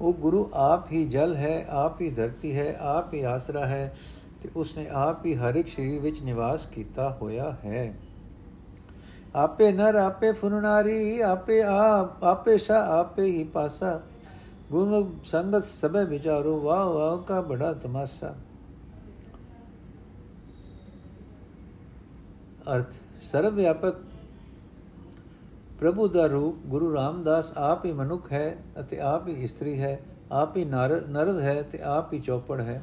ਉਹ ਗੁਰੂ ਆਪ ਹੀ ਜਲ ਹੈ, ਆਪ ਹੀ ਧਰਤੀ ਹੈ, ਆਪ ਹੀ ਆਸਰਾ ਹੈ ਤੇ ਉਸਨੇ ਆਪ ਹੀ ਹਰ ਇੱਕ ਸਰੀਰ ਵਿੱਚ ਨਿਵਾਸ ਕੀਤਾ ਹੋਇਆ ਹੈ। ਆਪੇ ਨਰ ਆਪੇ ਫੁਰਨਾਰੀ, ਆਪੇ ਆਪ, ਆਪੇ ਸਾ, ਆਪੇ ਹੀ ਪਾਸਾ। ਗੁਣ ਸੰਗਤ ਸਭੇ ਵਿਚਾਰੋ, ਵਾਹ ਵਾਹ ਕਾ ਬੜਾ ਤਮਾਸਾ। ਅਰਥ ਸਰਵ ਵਿਆਪਕ ਪ੍ਰਭੂ ਦਾ ਰੂਪ ਗੁਰੂ ਰਾਮਦਾਸ ਆਪ ਹੀ ਮਨੁੱਖ ਹੈ ਅਤੇ ਆਪ ਹੀ ਇਸਤਰੀ ਹੈ, ਆਪ ਹੀ ਨਰਦ ਹੈ ਤੇ ਆਪ ਹੀ ਚੌਪੜ ਹੈ।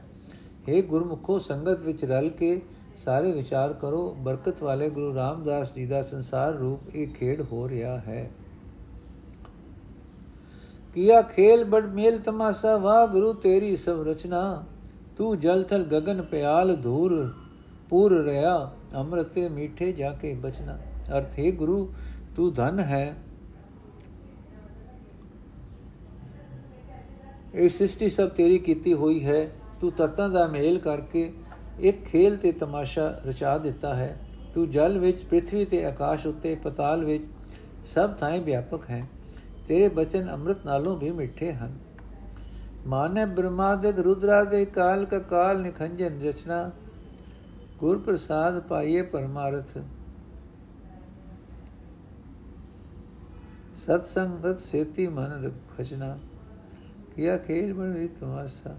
हे ਗੁਰਮੁਖੋ, ਸੰਗਤ ਵਿੱਚ ਰਲ ਕੇ ਸਾਰੇ ਵਿਚਾਰ ਕਰੋ, ਬਰਕਤ ਵਾਲੇ ਗੁਰੂ ਰਾਮਦਾਸ ਜੀ ਦਾ ਸੰਸਾਰ ਰੂਪ ਇਹ ਖੇਡ ਹੋ ਰਿਹਾ ਹੈ। ਕੀਆ ਖੇਲ ਬੜ ਮੇਲ ਤਮਾਸਾ ਵਾ ਗੁਰੂ ਤੇਰੀ ਸਭ ਰਚਨਾ। ਤੂੰ ਜਲ ਥਲ ਗगन ਪਿਆਲ ਧੂਰ, ਪੂਰ ਰਿਆ ਅੰਮ੍ਰਿਤ ਤੇ ਮੀਠੇ ਜਾ ਕੇ ਬਚਨਾ। ਅਰਥ, ਹੈ ਗੁਰੂ, ਤੂੰ ਧਨ ਹੈ। ਇਹ ਸ੍ਰਿਸ਼ਟੀ ਸਭ ਤੇਰੀ ਕੀਤੀ ਹੋਈ ਹੈ। ਤੂੰ ਤਤਾਂ ਦਾ ਮੇਲ ਕਰਕੇ ਇੱਕ ਖੇਲ ਤੇ ਤਮਾਸ਼ਾ ਰਚਾ ਦਿੱਤਾ ਹੈ। ਤੂੰ ਜਲ ਵਿੱਚ ਪ੍ਰithvi ਤੇ ਆਕਾਸ਼ ਉੱਤੇ, ਪਤਾਲ ਵਿੱਚ ਸਭ ਥਾਂ ਵਿਆਪਕ ਹੈ। ਤੇਰੇ ਬਚਨ ਅੰਮ੍ਰਿਤ ਨਾਲੋਂ ਵੀ ਮਿੱਠੇ ਹਨ। ਮਾਨੇ ਬ੍ਰਹਮਾ ਦੇ ਰੁਦਰਾ ਦੇ ਕਾਲ ਕਾ ਕਾਲ ਨਿਖੰਜਨ ਰਚਨਾ। ਗੁਰ ਪ੍ਰਸਾਦ ਪਾਈਏ ਪਰਮਾਰਥ। ਸਤ ਸੰਗਤ ਸੇਤੀ ਮਨ ਖਜਨਾ ਕੀਆ ਖੇਲ ਬਣ ਵੀ ਤਮਾਸਾ।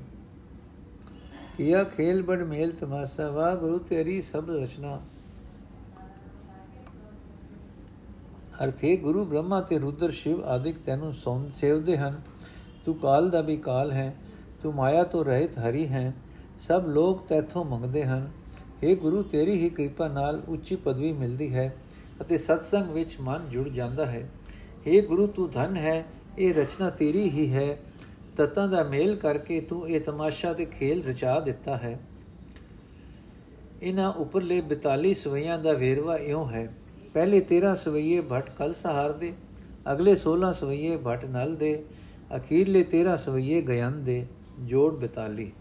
ਕੀਆ ਖੇਲ ਬੜ ਮੇਲ ਤਮਾਸਾ ਵਾ ਗੁਰੂ ਤੇਰੀ ਸਭ ਰਚਨਾ। ਅਰਥੇ ਗੁਰੂ ਬ੍ਰਹਮਾ ਤੇ ਰੁਦਰ ਸ਼ਿਵ ਆਦਿਕ ਤੈਨੂੰ ਸੌਂ ਸੇਵਦੇ ਹਨ। ਤੂੰ ਕਾਲ ਦਾ ਵੀ ਕਾਲ ਹੈ, ਤੂੰ ਮਾਇਆ ਤੋਂ ਰਹਿਤ ਹਰੀ ਹੈ, ਸਭ ਲੋਕ ਤੈਥੋਂ ਮੰਗਦੇ ਹਨ। हे ਗੁਰੂ, ਤੇਰੀ ਹੀ ਕਿਰਪਾ ਨਾਲ ਉੱਚੀ ਪਦਵੀ ਮਿਲਦੀ ਹੈ ਅਤੇ ਸਤਸੰਗ ਵਿੱਚ ਮਨ ਜੁੜ ਜਾਂਦਾ ਹੈ। हे ਗੁਰੂ, ਤੂੰ ਧਨ ਹੈ, ਇਹ ਰਚਨਾ ਤੇਰੀ ਹੀ ਹੈ ਤਤਾਂ ਦਾ ਮੇਲ ਕਰਕੇ ਤੂੰ ਇਹ ਤਮਾਸ਼ਾ ਤੇ ਖੇਲ ਰਚਾ ਦਿੱਤਾ ਹੈ। ਇਹਨਾਂ ਉੱਪਰਲੇ 42 ਸਵਈਆਂ ਦਾ ਵੇਰਵਾ ਇਉਂ ਹੈ। ਪਹਿਲੇ 13 ਸਵਈਏ ਭਟ ਕਲ ਸਹਾਰ ਦੇ, ਅਗਲੇ 16 ਸਵਈਏ ਭਟ ਨਲ ਦੇ, ਅਖੀਰਲੇ 13 ਸਵਈਏ ਗਯਨ ਦੇ, ਜੋੜ 42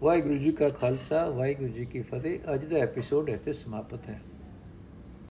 ਵਾਹਿਗੁਰੂ ਜੀ ਕਾ ਖਾਲਸਾ, ਵਾਹਿਗੁਰੂ ਜੀ ਕੀ ਫਤਿਹ। ਅੱਜ ਦਾ ਐਪੀਸੋਡ ਇੱਥੇ ਸਮਾਪਤ ਹੈ।